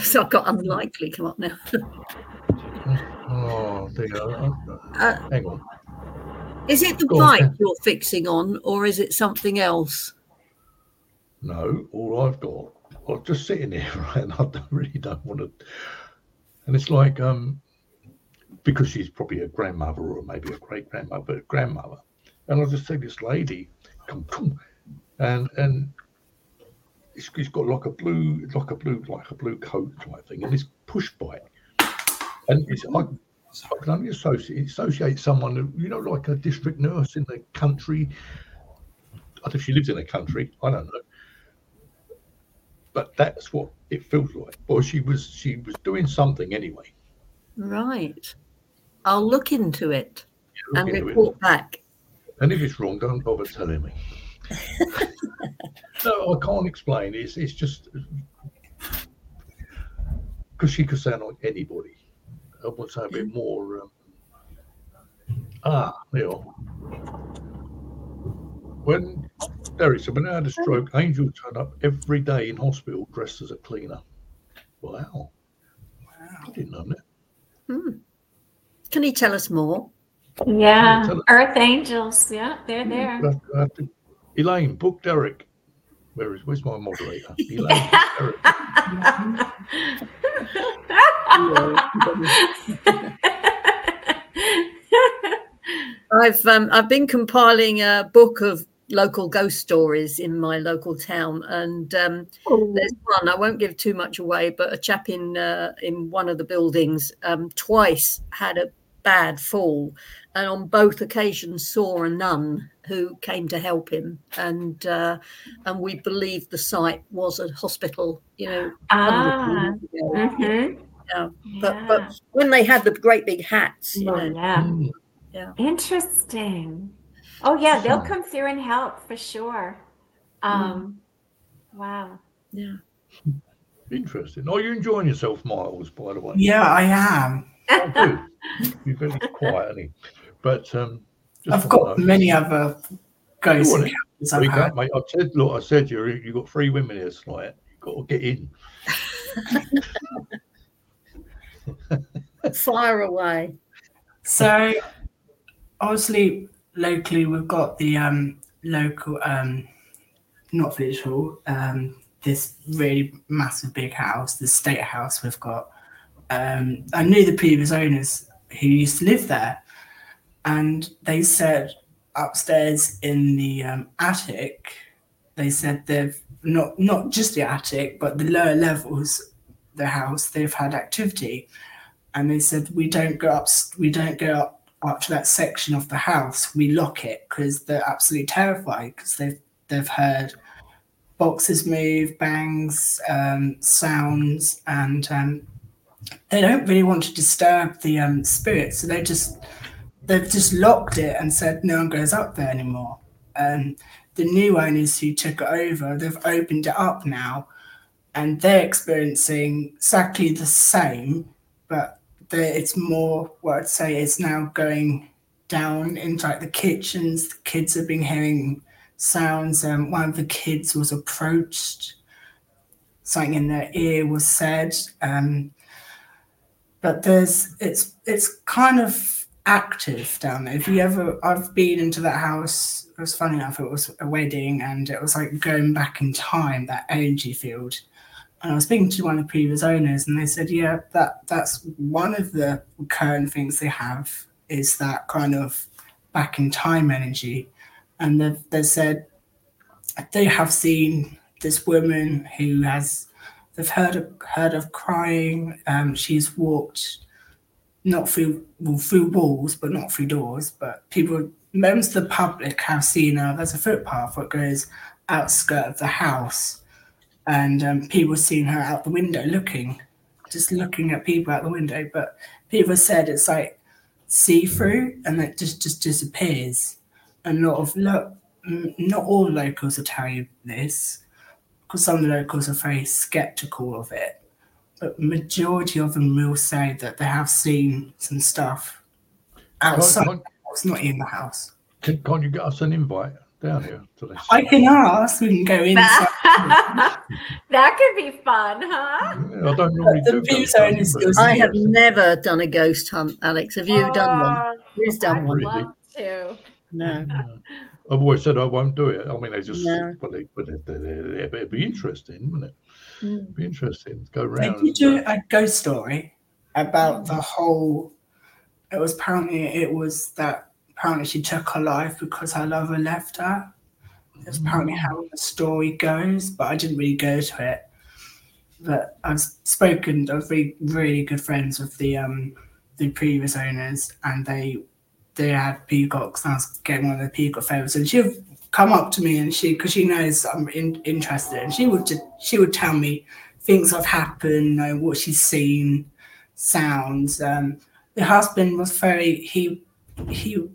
so i've got unlikely come up now oh, dear. Uh, Uh, hang on. Is it the Go bike yeah. you're fixing on, or is it something else? No, all I've got, I'm just sitting here, right, and I don't, really don't want to. And it's like, um, because she's probably a grandmother or maybe a great grandmother, grandmother. And I just see this lady come, come, and and it's, it's got like a blue, like a blue, like a blue coat type thing, and this push bike, and it's I, I can only associate associate someone, who, you know, like a district nurse in the country. I don't know if she lives in a country. I don't know but that's what it feels like. Or she was she was doing something anyway. Right. I'll look into it and into it. report back. And if it's wrong, don't bother telling me. no, I can't explain. It's it's just because she could sound like anybody. I would say a bit more. Um, Ah, there you are. When Derek said, when I had a stroke, Angel turned up every day in hospital dressed as a cleaner. Wow. I didn't know that. Can you tell us more? Yeah. Earth Angels. Yeah, they're there. I have to- I have to- Elaine, book Derek. Where is where's my moderator? Elaine, book Derek. I've um, I've been compiling a book of local ghost stories in my local town, and um, there's one I won't give too much away, but a chap in uh, in one of the buildings um, twice had a bad fall, and on both occasions saw a nun who came to help him, and uh, and we believe the site was a hospital, you know. ah, hundreds of years ago. mhm. Yeah, But but when they had the great big hats, you Oh, know, yeah. Mm. Interesting. Oh yeah, they'll come through and help for sure. Um, wow. yeah. Interesting. Are you enjoying yourself, Miles, by the way? Yeah, I am. Oh, good. You're very quiet, Annie. But um, just I've got know- many other ghost Go on, encounters I've We had. can't, mate. I said, look, I said you you got three women here tonight. You've got to get in. Fire away. So, obviously, locally, we've got the um, local, um, not village hall, um, this really massive big house, the state house we've got. Um, I knew the previous owners who used to live there, and they said upstairs in the um, attic, they said they've not not just the attic, but the lower levels, the house, they've had activity. And they said we don't go up we don't go up, up to that section of the house. We lock it because they're absolutely terrified because they've they've heard boxes move bangs um, sounds and um, they don't really want to disturb the um, spirit so they just they've just locked it and said no one goes up there anymore and the new owners who took it over they've opened it up now and they're experiencing exactly the same but it's more what I'd say is now going down into like the kitchens. The kids have been hearing sounds. Um, one of the kids was approached. Something in their ear was said. Um, but there's it's it's kind of active down there. If you ever, I've been into that house. It was funny enough. It was a wedding, and it was like going back in time. That energy field and I was speaking to one of the previous owners, and they said, "Yeah, that that's one of the current things they have is that kind of back in time energy." And they they said they have seen this woman who has they've heard of, heard of crying. Um, she's walked not through well, through walls, but not through doors. But people, members of the public, have seen her. There's a footpath that goes outskirt of the house and um, people seen her out the window looking, just looking at people out the window. But people said it's like see through, and it just just disappears. A lot of look, not all locals will tell you this, some of the locals are very skeptical of it. But majority of them will say that they have seen some stuff outside Can't, house, not in the house. can't, can't you get us an invite down here to this? I can ask. We can go inside. that could be fun, huh? Yeah, I don't normally The do ghost only hunting, I have never done a ghost hunt, Alex. Have you done one? Oh, Who's done I'd one? Really? love to. No. I've always said I won't do it. I mean, they just, No. but, they, but it, it, it'd be interesting, wouldn't it? Mm. It'd be interesting to go They round. did do a ghost story about the whole. It was apparently it was that apparently she took her life because her lover left her. That's apparently how the story goes, but I didn't really go to it. But I've spoken. I've been really good friends with the um the previous owners, and they they had peacocks. And I was getting one of the peacock feathers, and she would come up to me and she because she knows I'm in, interested, and she would just she would tell me things have happened, you know, what she's seen, sounds. Um, the husband was very he he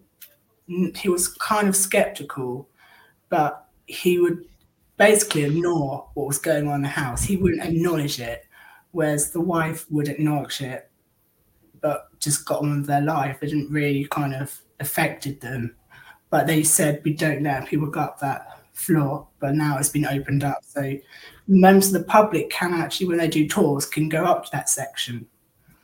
he was kind of skeptical, but he would basically ignore what was going on in the house. He wouldn't acknowledge it, whereas the wife would acknowledge it, but just got on with their life. It didn't really kind of affected them. But they said we don't let people go up that floor. But now it's been opened up, so members of the public can actually, when they do tours, can go up to that section.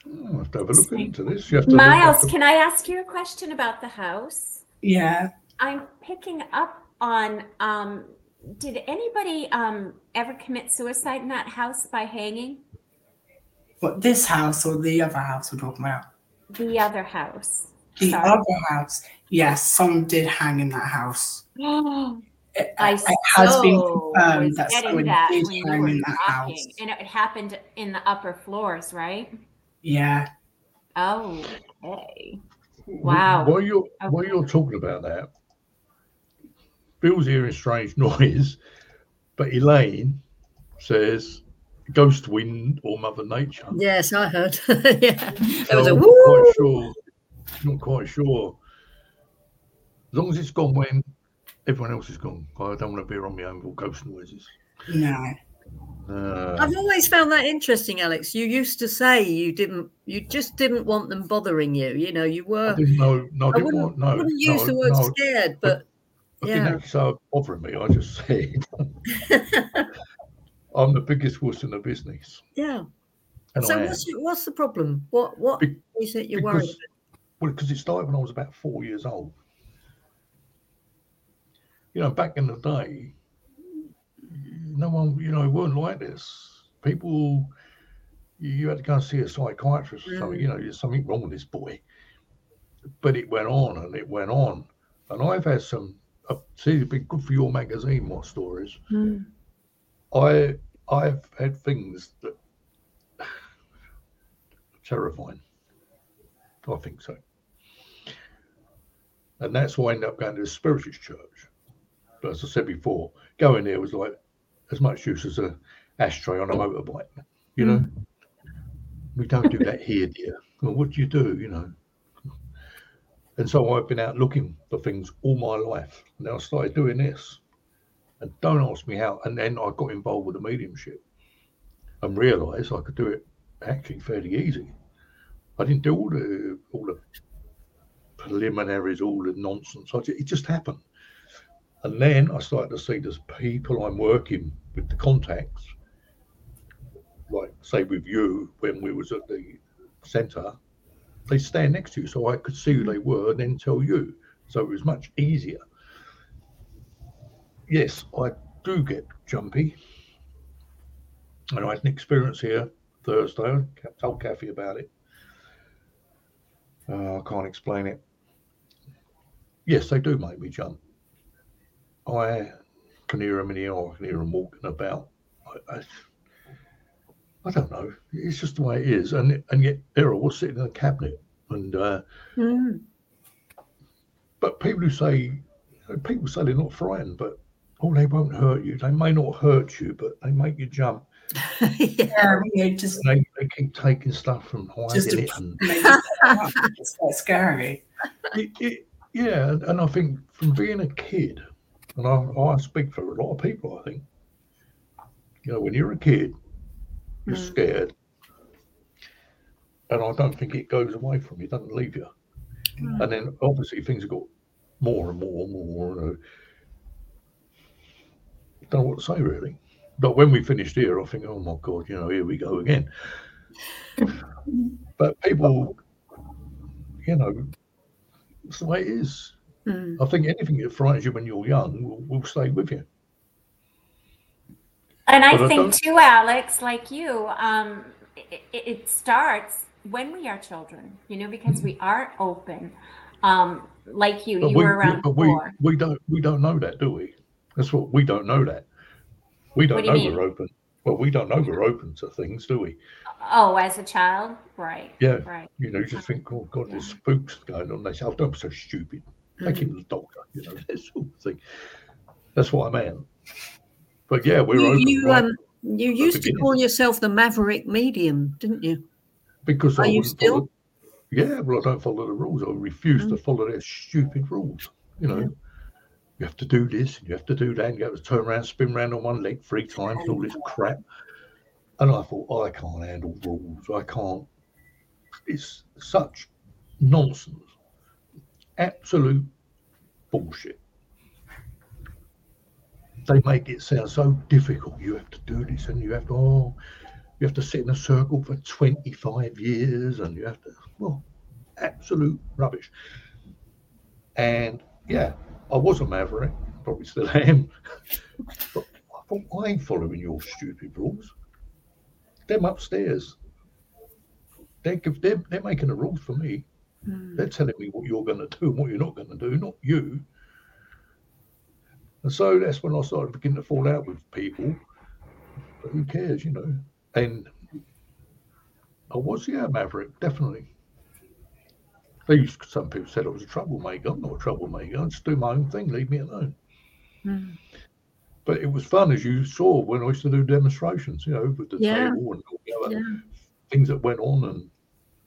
Oh, I have to have a look into this. You have to Miles, look can I ask you a question about the house? Yeah, I'm picking up on um did anybody um ever commit suicide in that house by hanging? But this house or the other house we're talking about. The other house. The Sorry. other house, yes, someone did hang in that house. It, I it has been so confirmed was that getting someone that did hang were in that talking, house. and it happened in the upper floors, right? Yeah, Oh, okay. Wow. While you're while you're talking about that, Bill's hearing strange noise, but Elaine says ghost wind or Mother Nature. Yes, I heard. yeah, there was So a I'm not quite sure. Not quite sure. As long as it's gone when everyone else is gone. I don't want to be on my own with ghost noises. no. Uh, I've always found that interesting, Alex. You used to say you didn't, you just didn't want them bothering you. You know, you I were. didn't know. No, I I didn't wouldn't, want. No, wouldn't use no, the word no, scared, but I didn't yeah. actually say bothering me. I just said I'm the biggest wuss in the business, yeah. and So I what's what's the problem? What what Be- is it you're worried because, well, because it started when I was about four years old. You know, back in the day, no one, you know, it weren't like this. People, you had to go and see a psychiatrist or something. Mm. You know, there's something wrong with this boy. But it went on and it went on, and I've had some. Uh, see, it's been good for your magazine. My stories. about? I I've had things that terrifying. I think so. And that's why I ended up going to the Spiritist Church. But as I said before, going there was like as much use as a ashtray on a motorbike. You know, mm. we don't do that here, dear. Well, what do you do? You know. And so I've been out looking for things all my life. And then I started doing this. And don't ask me how. And then I got involved with the mediumship and realised I could do it actually fairly easy. I didn't do all the all the preliminaries, all the nonsense. I ju- it just happened. And then I started to see there's people I'm working with the contacts, like say with you when we was at the centre, they stand next to you, so I could see who they were and then tell you. So it was much easier. Yes, I do get jumpy. And I had an experience here Thursday. I told Kathy about it. Uh, I can't explain it. Yes, they do make me jump. I can hear them in the air. I can hear them walking about. I, I, I don't know. It's just the way it is. And and yet there I was sitting in a cabinet. And uh, Mm. but people who say people say they're not frightened, but oh, they won't hurt you. They may not hurt you, but they make you jump. yeah. Yeah, you know, just they, they keep taking stuff from hiding Just to- it. And make it up. it's quite scary. it, it, yeah, and- and I think from being a kid, and I, I speak for a lot of people, I think, you know, when you're a kid, you're Mm. scared. And I don't think it goes away from you, doesn't leave you. Mm. And then obviously things have got more and more and more. And, uh, don't know what to say really. But when we finished here, I think, oh my God, you know, here we go again. but people, you know, it's the way it is. Mm. I think anything that frightens you when you're young will, will stay with you. And I But think too, Alex, like you, um, it, it starts when we are children, you know, because we are open. Um, like you, But you we, were around but we, we don't we don't know that, do we? That's what we don't know that. We don't do know mean? we're open. Well, we don't know we're open to things, do we? Oh, as a child, right? Yeah. right. You know, you just think, oh God, there's spooks going on. They say, oh, don't be so stupid. Take him to the doctor. You know, that sort of thing. That's what I meant. But yeah, we're You, open you, right? um, you used to call yourself the Maverick Medium, didn't you? because are I you still? follow. Yeah, well, I don't follow the rules. I refuse to Mm. follow their stupid rules. You know, Yeah. You have to do this and you have to do that, and you have to turn around, spin around on one leg three times, all this crap. And I thought, oh, I can't handle rules. I can't. It's such nonsense. absolute bullshit. They make it sound so difficult. You have to do this, and you have to oh, you have to sit in a circle for 25 years, and you have to well, absolute rubbish. And yeah, I was a maverick, probably still am. but I thought I ain't following your stupid rules. Them upstairs, they're, they're, they're making the rules for me. Mm. They're telling me what you're going to do and what you're not going to do, not you. And so that's when I started beginning to fall out with people. But who cares, you know? And I was, yeah, Maverick, definitely. Used, some people said I was a troublemaker. I'm not a troublemaker. I just do my own thing. Leave me alone. Mm. But it was fun, as you saw, when I used to do demonstrations, you know, with the Yeah. table and all the other Yeah. things that went on.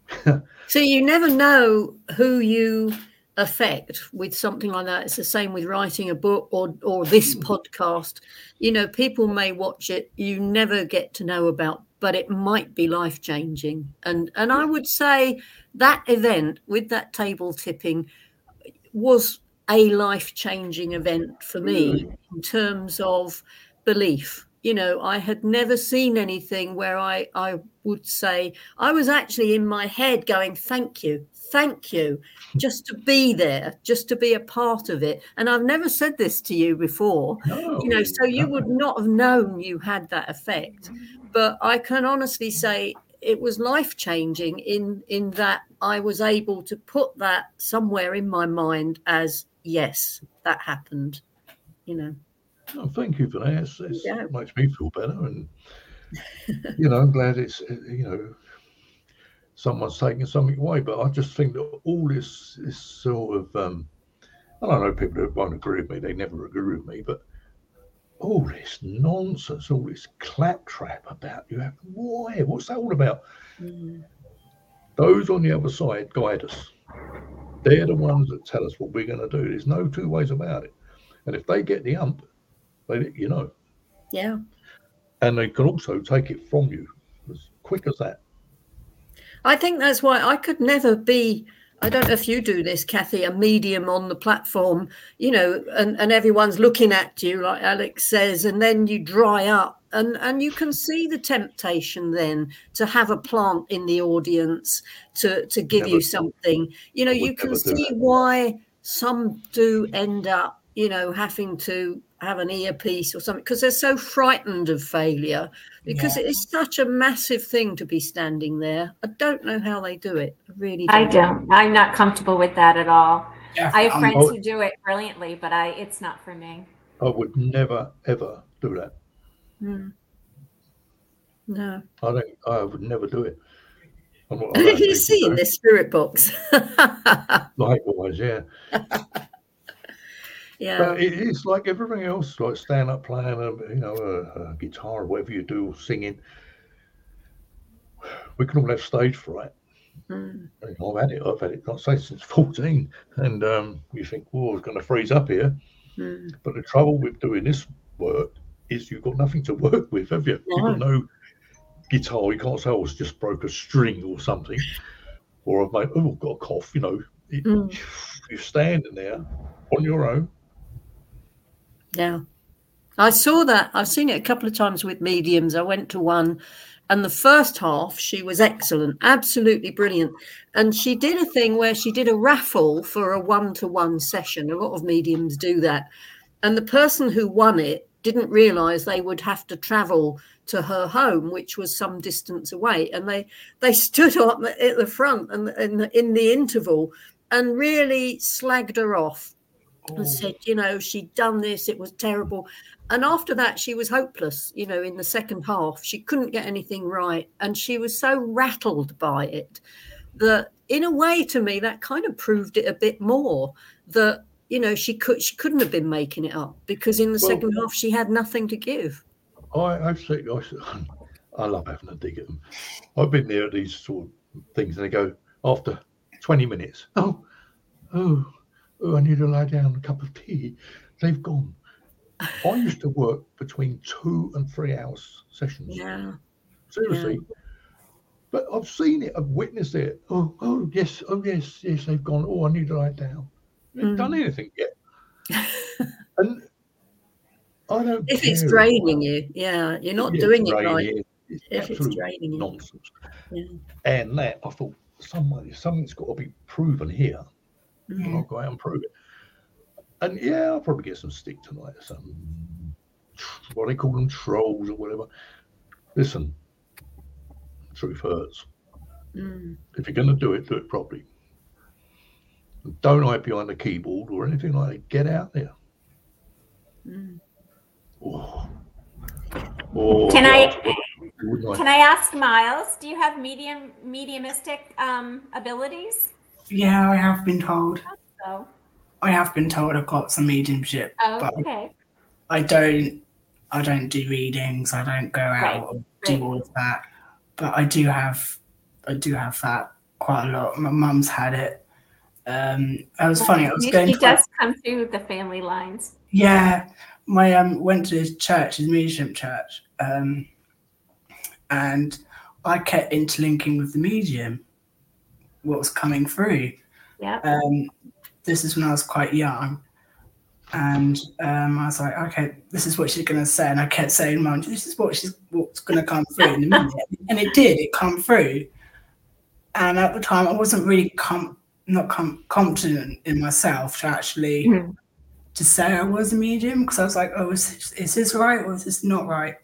And So you never know who you affect with something like that. It's the same with writing a book or or this podcast. You know, people may watch it, you never get to know about, but it might be life changing. And and I would say that event with that table tipping was a life changing event for me in terms of belief. You know, I had never seen anything where I, I would say, I was actually in my head going, thank you, thank you, just to be there, just to be a part of it. And I've never said this to you before, no, you know, so you would not have known you had that effect. But I can honestly say it was life changing in in that I was able to put that somewhere in my mind as yes, that happened. You know. Oh, thank you for that. It's, it's, Yeah. It makes me feel better, and you know, I'm glad it's you know someone's taking something away. But I just think that all this this sort of um, I don't know people that won't agree with me. They never agree with me, but all this nonsense, all this claptrap about you have why? What's that all about? Mm. Those on the other side guide us. They're the ones that tell us what we're going to do. There's no two ways about it. And if they get the ump, they let you know. Yeah. And they can also take it from you as quick as that. I think that's why I could never be. I don't know if you do this, Kathy, a medium on the platform, you know, and, and everyone's looking at you, like Alex says, and then you dry up. And, and you can see the temptation then to have a plant in the audience to, to give you something. You know, you can see why some do end up, you know, having to have an earpiece or something because they're so frightened of failure because Yeah. it is such a massive thing to be standing there. I don't know how they do it. I really I don't. don't. I'm not comfortable with that at all. I have Um, friends who do it brilliantly, but I it's not for me. I would never, ever do that. Hmm. No. I don't, I would never do it. I'm not allowed Did you people see to. in this spirit box? Likewise, yeah. yeah. But it is like everything else, like stand up playing, a, you know, a, a guitar or whatever you do, or singing. We can all have stage fright. Mm. I've had it. I've had it. Not say since fourteen, and um, you think, "Oh, it's going to freeze up here." Mm. But the trouble with doing this work is you've got nothing to work with, have you? You've got no guitar. You can't say, "Oh, it's just broke a string or something," or I've made, "Oh, I've got a cough." You know, it, Mm. you're standing there on your own. Yeah. I saw that. I've seen it a couple of times with mediums. I went to one, and the first half, she was excellent, absolutely brilliant. And she did a thing where she did a raffle for a one to one session. A lot of mediums do that. And the person who won it didn't realize they would have to travel to her home, which was some distance away. And they, they stood up at the front and the, in the interval and really slagged her off Oh. and said, you know, she'd done this, it was terrible. And after that, she was hopeless, you know, in the second half. She couldn't get anything right. And she was so rattled by it that, in a way, to me, that kind of proved it a bit more that, you know, she could she couldn't have been making it up because in the Well- second half she had nothing to give. I, I've. I, I love having a dig at them. I've been there at these sort of things, and they go after 20 minutes. Oh, oh, oh! I need to lie down. A cup of tea. They've gone. I used to work between two and three hours sessions. Yeah. Seriously. But I've seen it. I've witnessed it. Oh, oh, yes. Oh, yes. Yes, they've gone. Oh, I need to lie down. I haven't done mm. anything yet. and I don't. If it's draining you, yeah, you're not Yeah, doing it right. you. It's If it's draining you. nonsense. Yeah. And that I thought, some way, something's got to be proven here. Mm. and I'll go out and prove it. And yeah, I'll probably get some stick tonight. or Some what they call them trolls or whatever. Listen, truth hurts. Mm. If you're going to do it, do it properly. Don't hide behind the keyboard or anything like that. Get out there. Mm. Oh. Oh, Can I- I? Can I ask Miles? Do you have medium mediumistic um, abilities? Yeah, I have been told. So, I have been told I've got some mediumship, oh, but okay. I don't. I don't do readings. I don't go out Right, and do right. all of that. But I do have. I do have that quite a lot. My mum's had it. Um, it was funny. I was He, going. he to does come through the family lines. Yeah, my um went to his church, his medium church, um, and I kept interlinking with the medium, what was coming through. Yeah. Um, this is when I was quite young, and um, I was like, okay, this is what she's gonna say, and I kept saying, "Mum, this is what she's what's gonna come through in a minute," and it did. It come through, and at the time, I wasn't really com- not com- confident in myself to actually Mhm. to say I was a medium because I was like, oh, is this, is this right or is this not right?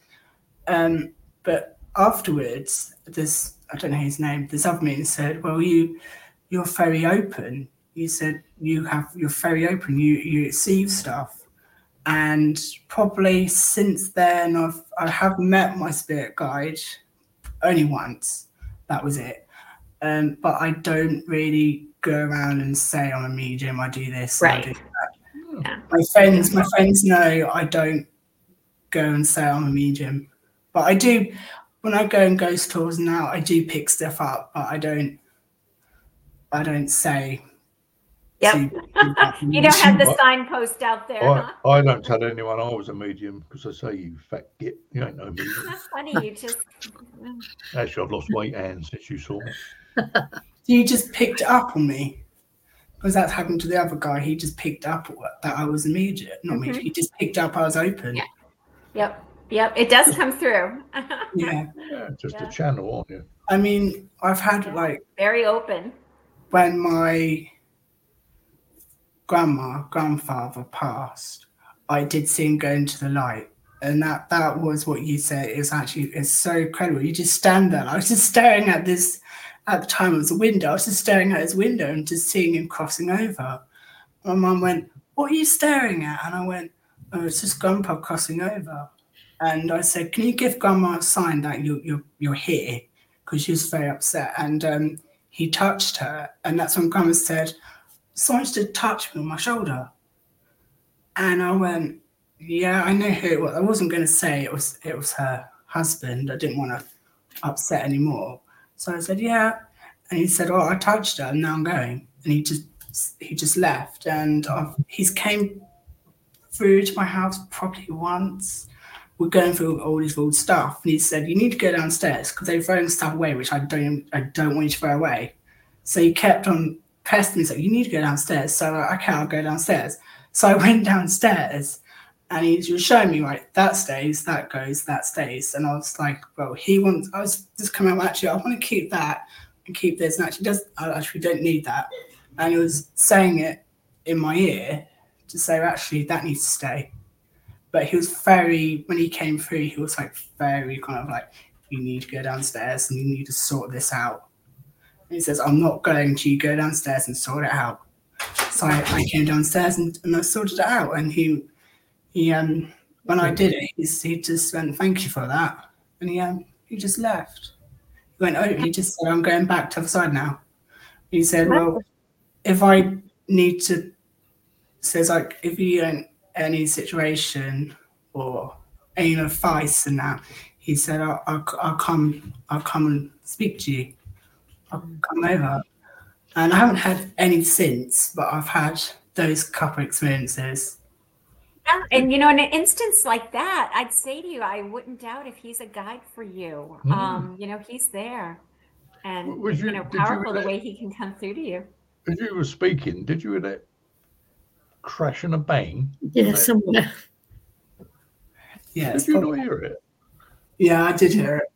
Um, but afterwards, this I don't know his name. This other meeting said, well, you you're very open. You said you have you're very open. You you receive stuff, and probably since then I've I have met my spirit guide only once. That was it. Um, but I don't really go around and say I'm a medium. I do this. Right. do my friends my friends know I don't go and say I'm a medium. But I do when I go on ghost tours now I do pick stuff up, but I don't I don't say Yep. to people that You don't have the signpost out there, huh? I, I don't tell anyone I was a medium because I say you fat git, you ain't no medium. That's funny. You just Actually, I've lost weight and since you saw me. you just picked up on me. Because that happened to the other guy. He just picked up that I was a medium. Not mm-hmm. medium. He just picked up I was open. Yeah. Yep. Yep. It does come through. yeah. Yeah, just Yeah. a channel, aren't you? I mean, I've had like Very open. when my grandma, grandfather passed, I did see him go into the light. And that that was what you said is actually it's so incredible. You just stand there. I was just staring at this at the time it was a window. I was just staring at his window and just seeing him crossing over. My mum went, What are you staring at? And I went, Oh, it's just grandpa crossing over. And I said, Can you give grandma a sign that you you're you're here? Because she was very upset. And um he touched her, and that's when Grandma said, Someone did touch me on my shoulder. And I went, Yeah, I know who it was. I wasn't gonna say it was it was her husband. I didn't want to upset anymore. So I said, Yeah. And he said, Oh, I touched her, and now I'm going. And he just he just left. And I've, he's came through to my house probably once. We're going through all this old stuff, and he said, "You need to go downstairs because they're throwing stuff away, which I don't, I don't want you to throw away." So he kept on pressing me, so you need to go downstairs. So I okay, I'll go downstairs. So I went downstairs, and he was showing me right that stays, that goes, that stays, and I was like, "Well, he wants." I was just coming out. Actually, I want to keep that and keep this, and actually, does I actually don't need that. And he was saying it in my ear to say, actually, that needs to stay but he was very when he came through he was like very kind of like you need to go downstairs and you need to sort this out. And he says i'm not going to You go downstairs and sort it out. So i, I came downstairs and, and i sorted it out and he he um when i did it he, he just went thank you for that. And he um he just left. He went oh he just said i'm going back to the side now. He said well if i need to says like if you don't any situation or any advice and that he said I'll, I'll, I'll come i'll come and speak to you i'll come over and i haven't had any since but i've had those couple experiences Yeah, and you know, in an instance like that, I'd say to you, I wouldn't doubt if he's a guide for you. Mm. Um, you know, he's there, and Was you, you- know, did you powerful the way he can come through to you. As you were speaking, did you hear that crash and a bang. Yeah, somewhere. Yeah, Did it's you probably- not hear it? yeah, I did hear it.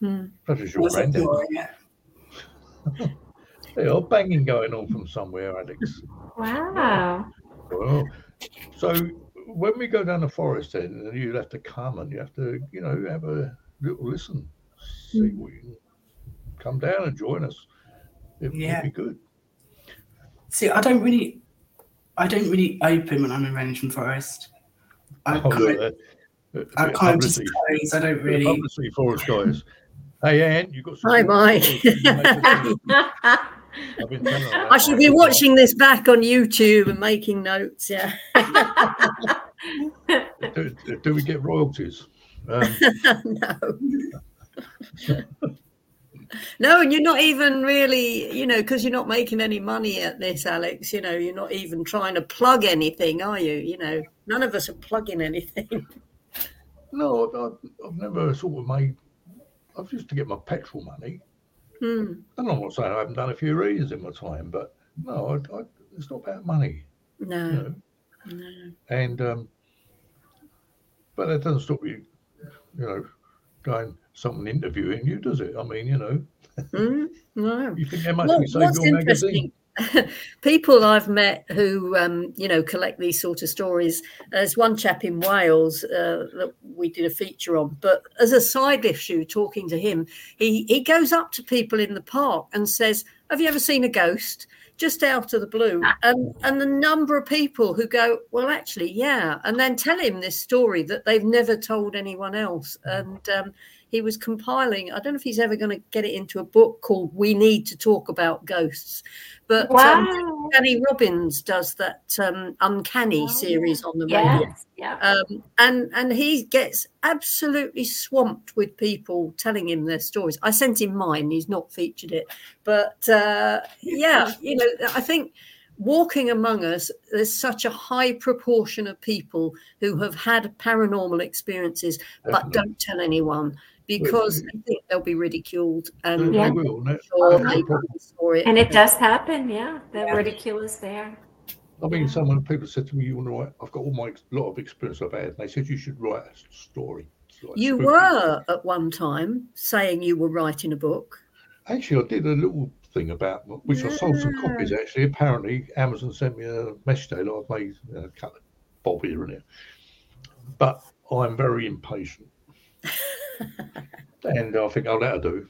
Hmm. That is I your was granddad. ignoring it. Banging going on from somewhere, Alex. Wow. Well, so when we go down the forest, then you'd have to come and you have to, you know, have a little listen, see Hmm. what you can come down and join us. It, Yeah. would be good. See, I don't really, I don't really open when I'm in Rendlesham Forest. I Oh, kind, look, uh, uh, I bit of kind of just close. I don't really. publicity for us guys. Hey, Ann, you got some Hi, Mike. stories you can make us do. I've been telling her that. I should be watching this back on YouTube and making notes. Yeah. Do, do we get royalties? Um, no. no, and you're not even really, you know, because you're not making any money at this, Alex. You know, you're not even trying to plug anything, are you? You know, none of us are plugging anything. no, I've, I've never sort of made. I've used to get my petrol money. Hmm. And I'm not saying I haven't done a few readings in my time, but no, I, I, it's not about money. You No, know? no. And um, but that doesn't stop you, you know, going someone interviewing you, does it? I mean, you know, Hmm? no. you think how much Well, we save your magazine? people I've met who, um, you know, collect these sort of stories. There's one chap in Wales uh, that we did a feature on, but as a side issue, talking to him, he he goes up to people in the park and says, "Have you ever seen a ghost?" Just out of the blue, and and the number of people who go, "Well, actually, yeah," and then tell him this story that they've never told anyone else, and um, he was compiling. I don't know if he's ever going to get it into a book called "We Need to Talk About Ghosts," but um, Danny Robins does that um, Uncanny Oh, series on the radio, Yes. Yeah. um, and and he gets absolutely swamped with people telling him their stories. I sent him mine; he's not featured it, but uh, yeah, you know, I think walking among us, there's such a high proportion of people who have had paranormal experiences but don't tell anyone because they think they'll be ridiculed They, and they Yeah. will. and that- or that's the they for it. And it does happen. Yeah. The Yeah. ridicule is there. I mean, someone people said to me, "You want to write?" I've got all my lot of experience I've had. And they said you should write a story. Like You spooky. were at one time saying you were writing a book. Actually, I did a little thing about which I sold some copies. Actually, apparently Amazon sent me a message saying I've made a uh, cut bob here and there, but I'm very impatient, and I think, oh, that'll do.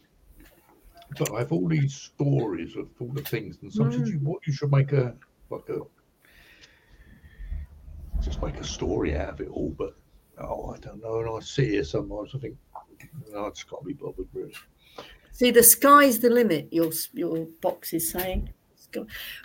But I have all these stories of all the things, and some said you mm. what you should make a like a just make a story out of it all. But oh, I don't know. And I see here sometimes. I think no, I just can't be bothered really. See, the sky's the limit. Your your box is saying,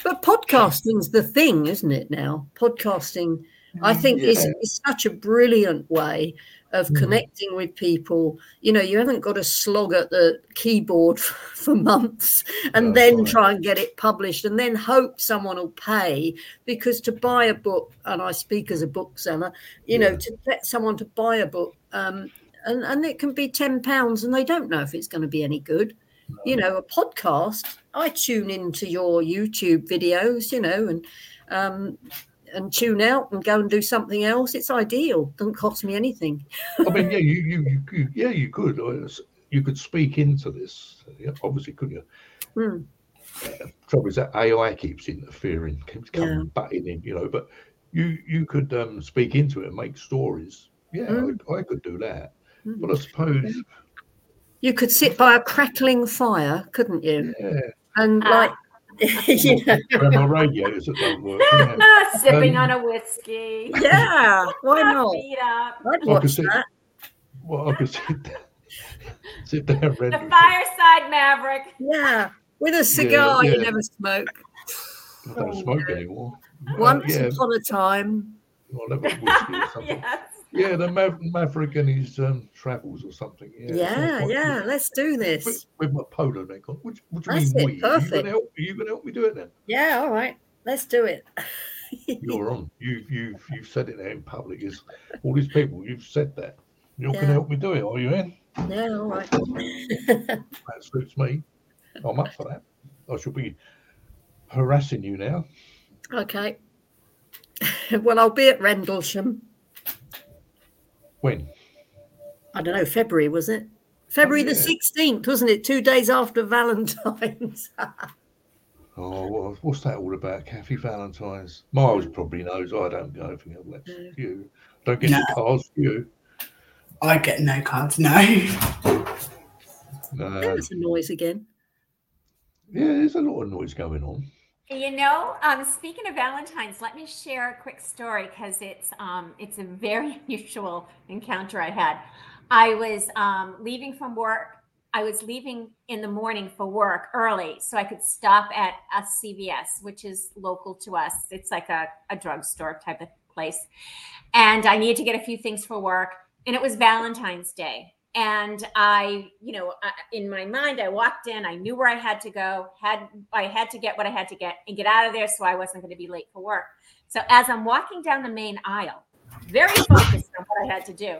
but podcasting's the thing, isn't it? Now, podcasting, I mm, think, is, is such a brilliant way of Mhm. connecting with people. You know, you haven't got to slog at the keyboard for months and No, then right. try and get it published and then hope someone will pay. Because to buy a book, and I speak as a bookseller, you know, to get someone to buy a book. Um, and, and it can be 10 pounds and they don't know if it's going to be any good you know a podcast i tune into your youtube videos you know and um and tune out and go and do something else it's ideal doesn't cost me anything I mean, yeah, you, you, you, could- yeah, you could, uh, you could speak into this. Yeah, obviously, couldn't you? Hmm. Trouble is that AI keeps interfering, keeps Yeah. coming butting in, you know. But you, you could um, speak into it and make stories. Yeah, Hmm. I, I could do that. Hmm. But I suppose, you could sit by a crackling fire couldn't you yeah, and Ah. like you know when my radiators that don't work. Yeah. Sipping Um, on a whiskey. yeah why not Feet up. i'd I watch could sit, that well, I could sit there, sit there and. The fireside maverick. yeah with a cigar you yeah. never smoke I don't smoke anymore. Uh, once yeah, upon a time I'll have a whiskey or something. yes. Yeah, the Mav- Maverick and his um, travels or something. Yeah, yeah sounds yeah, let's do good. With, this with my polo neck on. What, what do you That's mean it, we? Are you going perfect. help? Are you to help me do it then? yeah all right let's do it You're on. You've you've you've said it there in public. Is all these people? You've said that. You're gonna help me do it, are you? In yeah all right that suits me. I'm up for that. I shall be harassing you now. Okay. well, I'll be at Rendlesham. When? I don't know, February, was it? February the yeah. 16th, wasn't it? Two days after Valentine's. Oh, what's that all about, Kathy Valentine's? Miles mm. probably knows. I don't go for you. That's No. you. Don't get No. the cards for you. I get no cards. No. No. There's a noise again. Yeah, there's a lot of noise going on. You know, um, speaking of Valentine's, let me share a quick story because it's um, it's a very unusual encounter I had. I was um, leaving from work. I was leaving in the morning for work early so I could stop at a CVS, which is local to us. It's like a, a drugstore type of place. And I needed to get a few things for work. And it was Valentine's Day. And I, you know, uh, in my mind, I walked in, I knew where I had to go, had I had to get what I had to get and get out of there so I wasn't going to be late for work. So as I'm walking down the main aisle, very focused on what I had to do,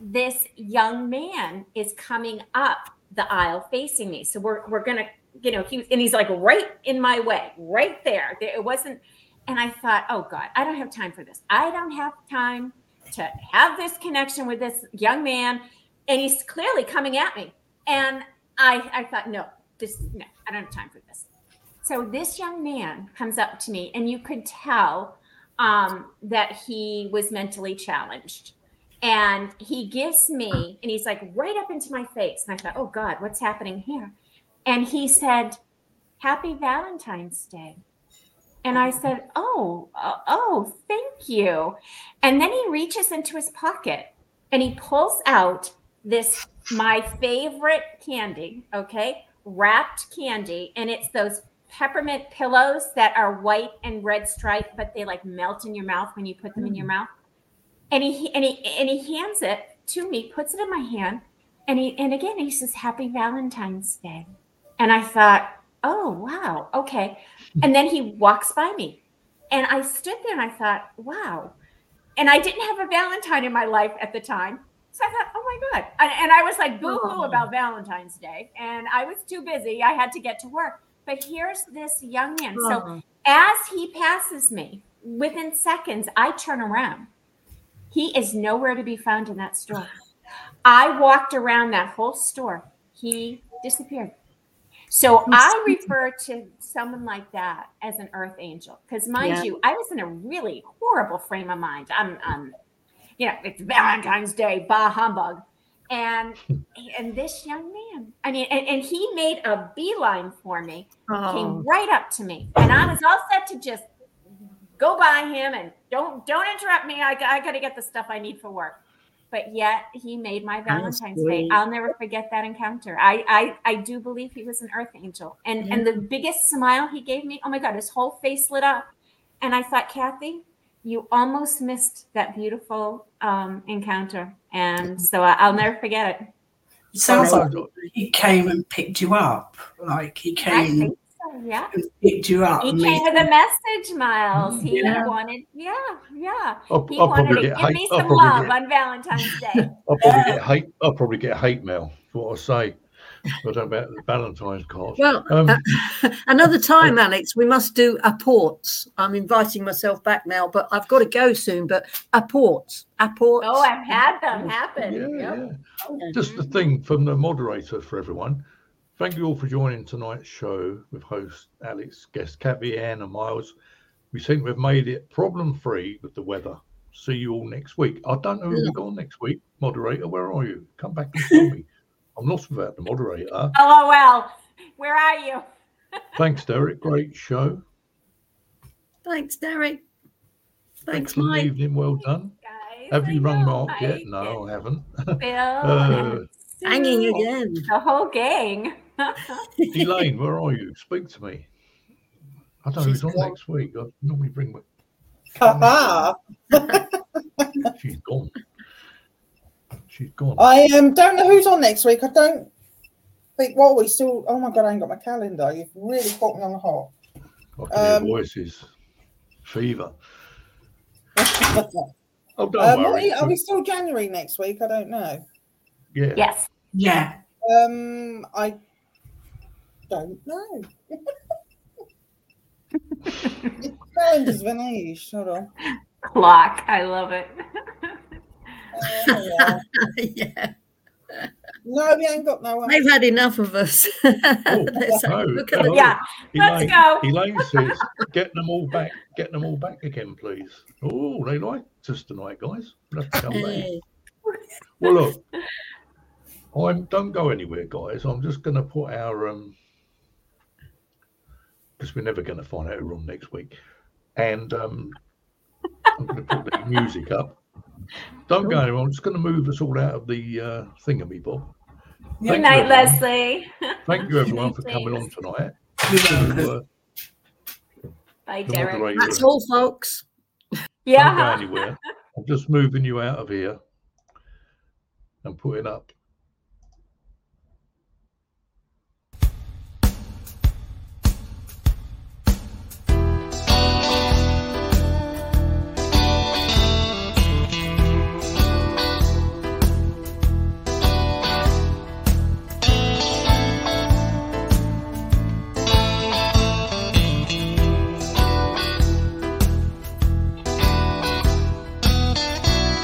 this young man is coming up the aisle facing me. So we're we're gonna, you know, he and he's like right in my way, right. There- It wasn't, and I thought, oh God, I don't have time for this. I don't have time to have this connection with this young man. And he's clearly coming at me. And I I thought, no, this no, I don't have time for this. So this young man comes up to me, and you could tell um, that he was mentally challenged. And he gives me, and he's like right up into my face. And I thought, oh God, what's happening here? And he said, Happy Valentine's Day. And I said, Oh, uh, oh, thank you. And then he reaches into his pocket and he pulls out this, my favorite candy, okay, wrapped candy. And it's those peppermint pillows that are white and red striped, but they like melt in your mouth when you put them in your mm. mouth. And he and he and he hands it to me, puts it in my hand, and he and again he says, Happy Valentine's Day. And I thought, oh wow, okay. Hmm. And then he walks by me. And I stood there and I thought, wow. And I didn't have a Valentine in my life at the time. So I thought, oh my God. And, and I was like boo hoo about Valentine's Day. And I was too busy. I had to get to work. But here's this young man. So as he passes me, within seconds, I turn around. He is nowhere to be found in that store. I walked around that whole store. He disappeared. So I refer to someone like that as an earth angel. Because mind Yeah. you, I was in a really horrible frame of mind. I'm, I'm you know, it's Valentine's Day, bah humbug. And and this young man, I mean, and, and he made a beeline for me oh. came right up to me. And i was all set to just go by him and don't don't interrupt me. I, I got to get the stuff i need for work. But yet he made my valentine's day. i'll never forget that encounter. I i, I do believe he was an earth angel. And and the biggest smile he gave me oh my god his whole face lit up. And i thought kathy you almost missed that beautiful um, encounter and so I, i'll never forget it It sounds like he came and picked you up. Like he i came think so yeah and picked you up. He came with a message, Miles. He Yeah. wanted, yeah, yeah. I'll, He I'll wanted to give hate. me some love get, on Valentine's Day. I'll probably get hate. I'll probably get hate mail. is What I say. I don't about the Valentine's cards. Well, Um, uh, another time, Alex, we must do apports. I'm inviting myself back now, but I've got to go soon. But apports, apports. Oh, I've had them happen. yeah, Yep. yeah. Just the thing from the moderator for everyone. Thank you all for joining tonight's show with host Alex, guest Kathy, Ann, and Miles. We think we've made it problem free with the weather. See you all next week. I don't know who we got next week. Moderator, where are you? Come back and tell me. I'm not without the moderator. LOL. Where are you? Thanks, Derek. Great show. Thanks, Derek. Thanks, Excellent Mike. evening. Well done. Guys, Have I you rung know, Mark yet? No, I haven't. and Bill Uh, Hanging Sue, again. The whole gang. Elaine, where are you? Speak to me. I don't know She's who's on next week. I normally bring. Ha She's gone. She's gone. I um, don't know who's on next week. I don't think. What are we still? Oh my god, I ain't got my calendar. You've really caught me on the hop. I um, voices. Fever. um, Oh, don't are, worry. we, are we still January next week? I don't know. Yeah. yes. Yeah. Um, I don't know. It's Calendar's Vanish. Hold on. Clock. I love it. Oh, yeah. yeah, No, we ain't got no one. they've had enough of us. They're saying, no, Look at no. Yeah. Let's go. Elaine says, "Get them all back. Get them all back again, please." Oh, they like us tonight, guys. We'll have to come back. Yeah. Well, look, I'm don't go anywhere, guys. I'm just going to put our um because we're never going to find out who on next week, and um I'm going to put the music up. Don't go anywhere. I'm just going to move us all out of the uh, thingamy, Bob. Good Thank night, everyone. Leslie. Thank you, everyone, for coming on tonight. To, uh, Bye, Derek. That's all, folks. Don't go Yeah. anywhere. I'm just moving you out of here and putting up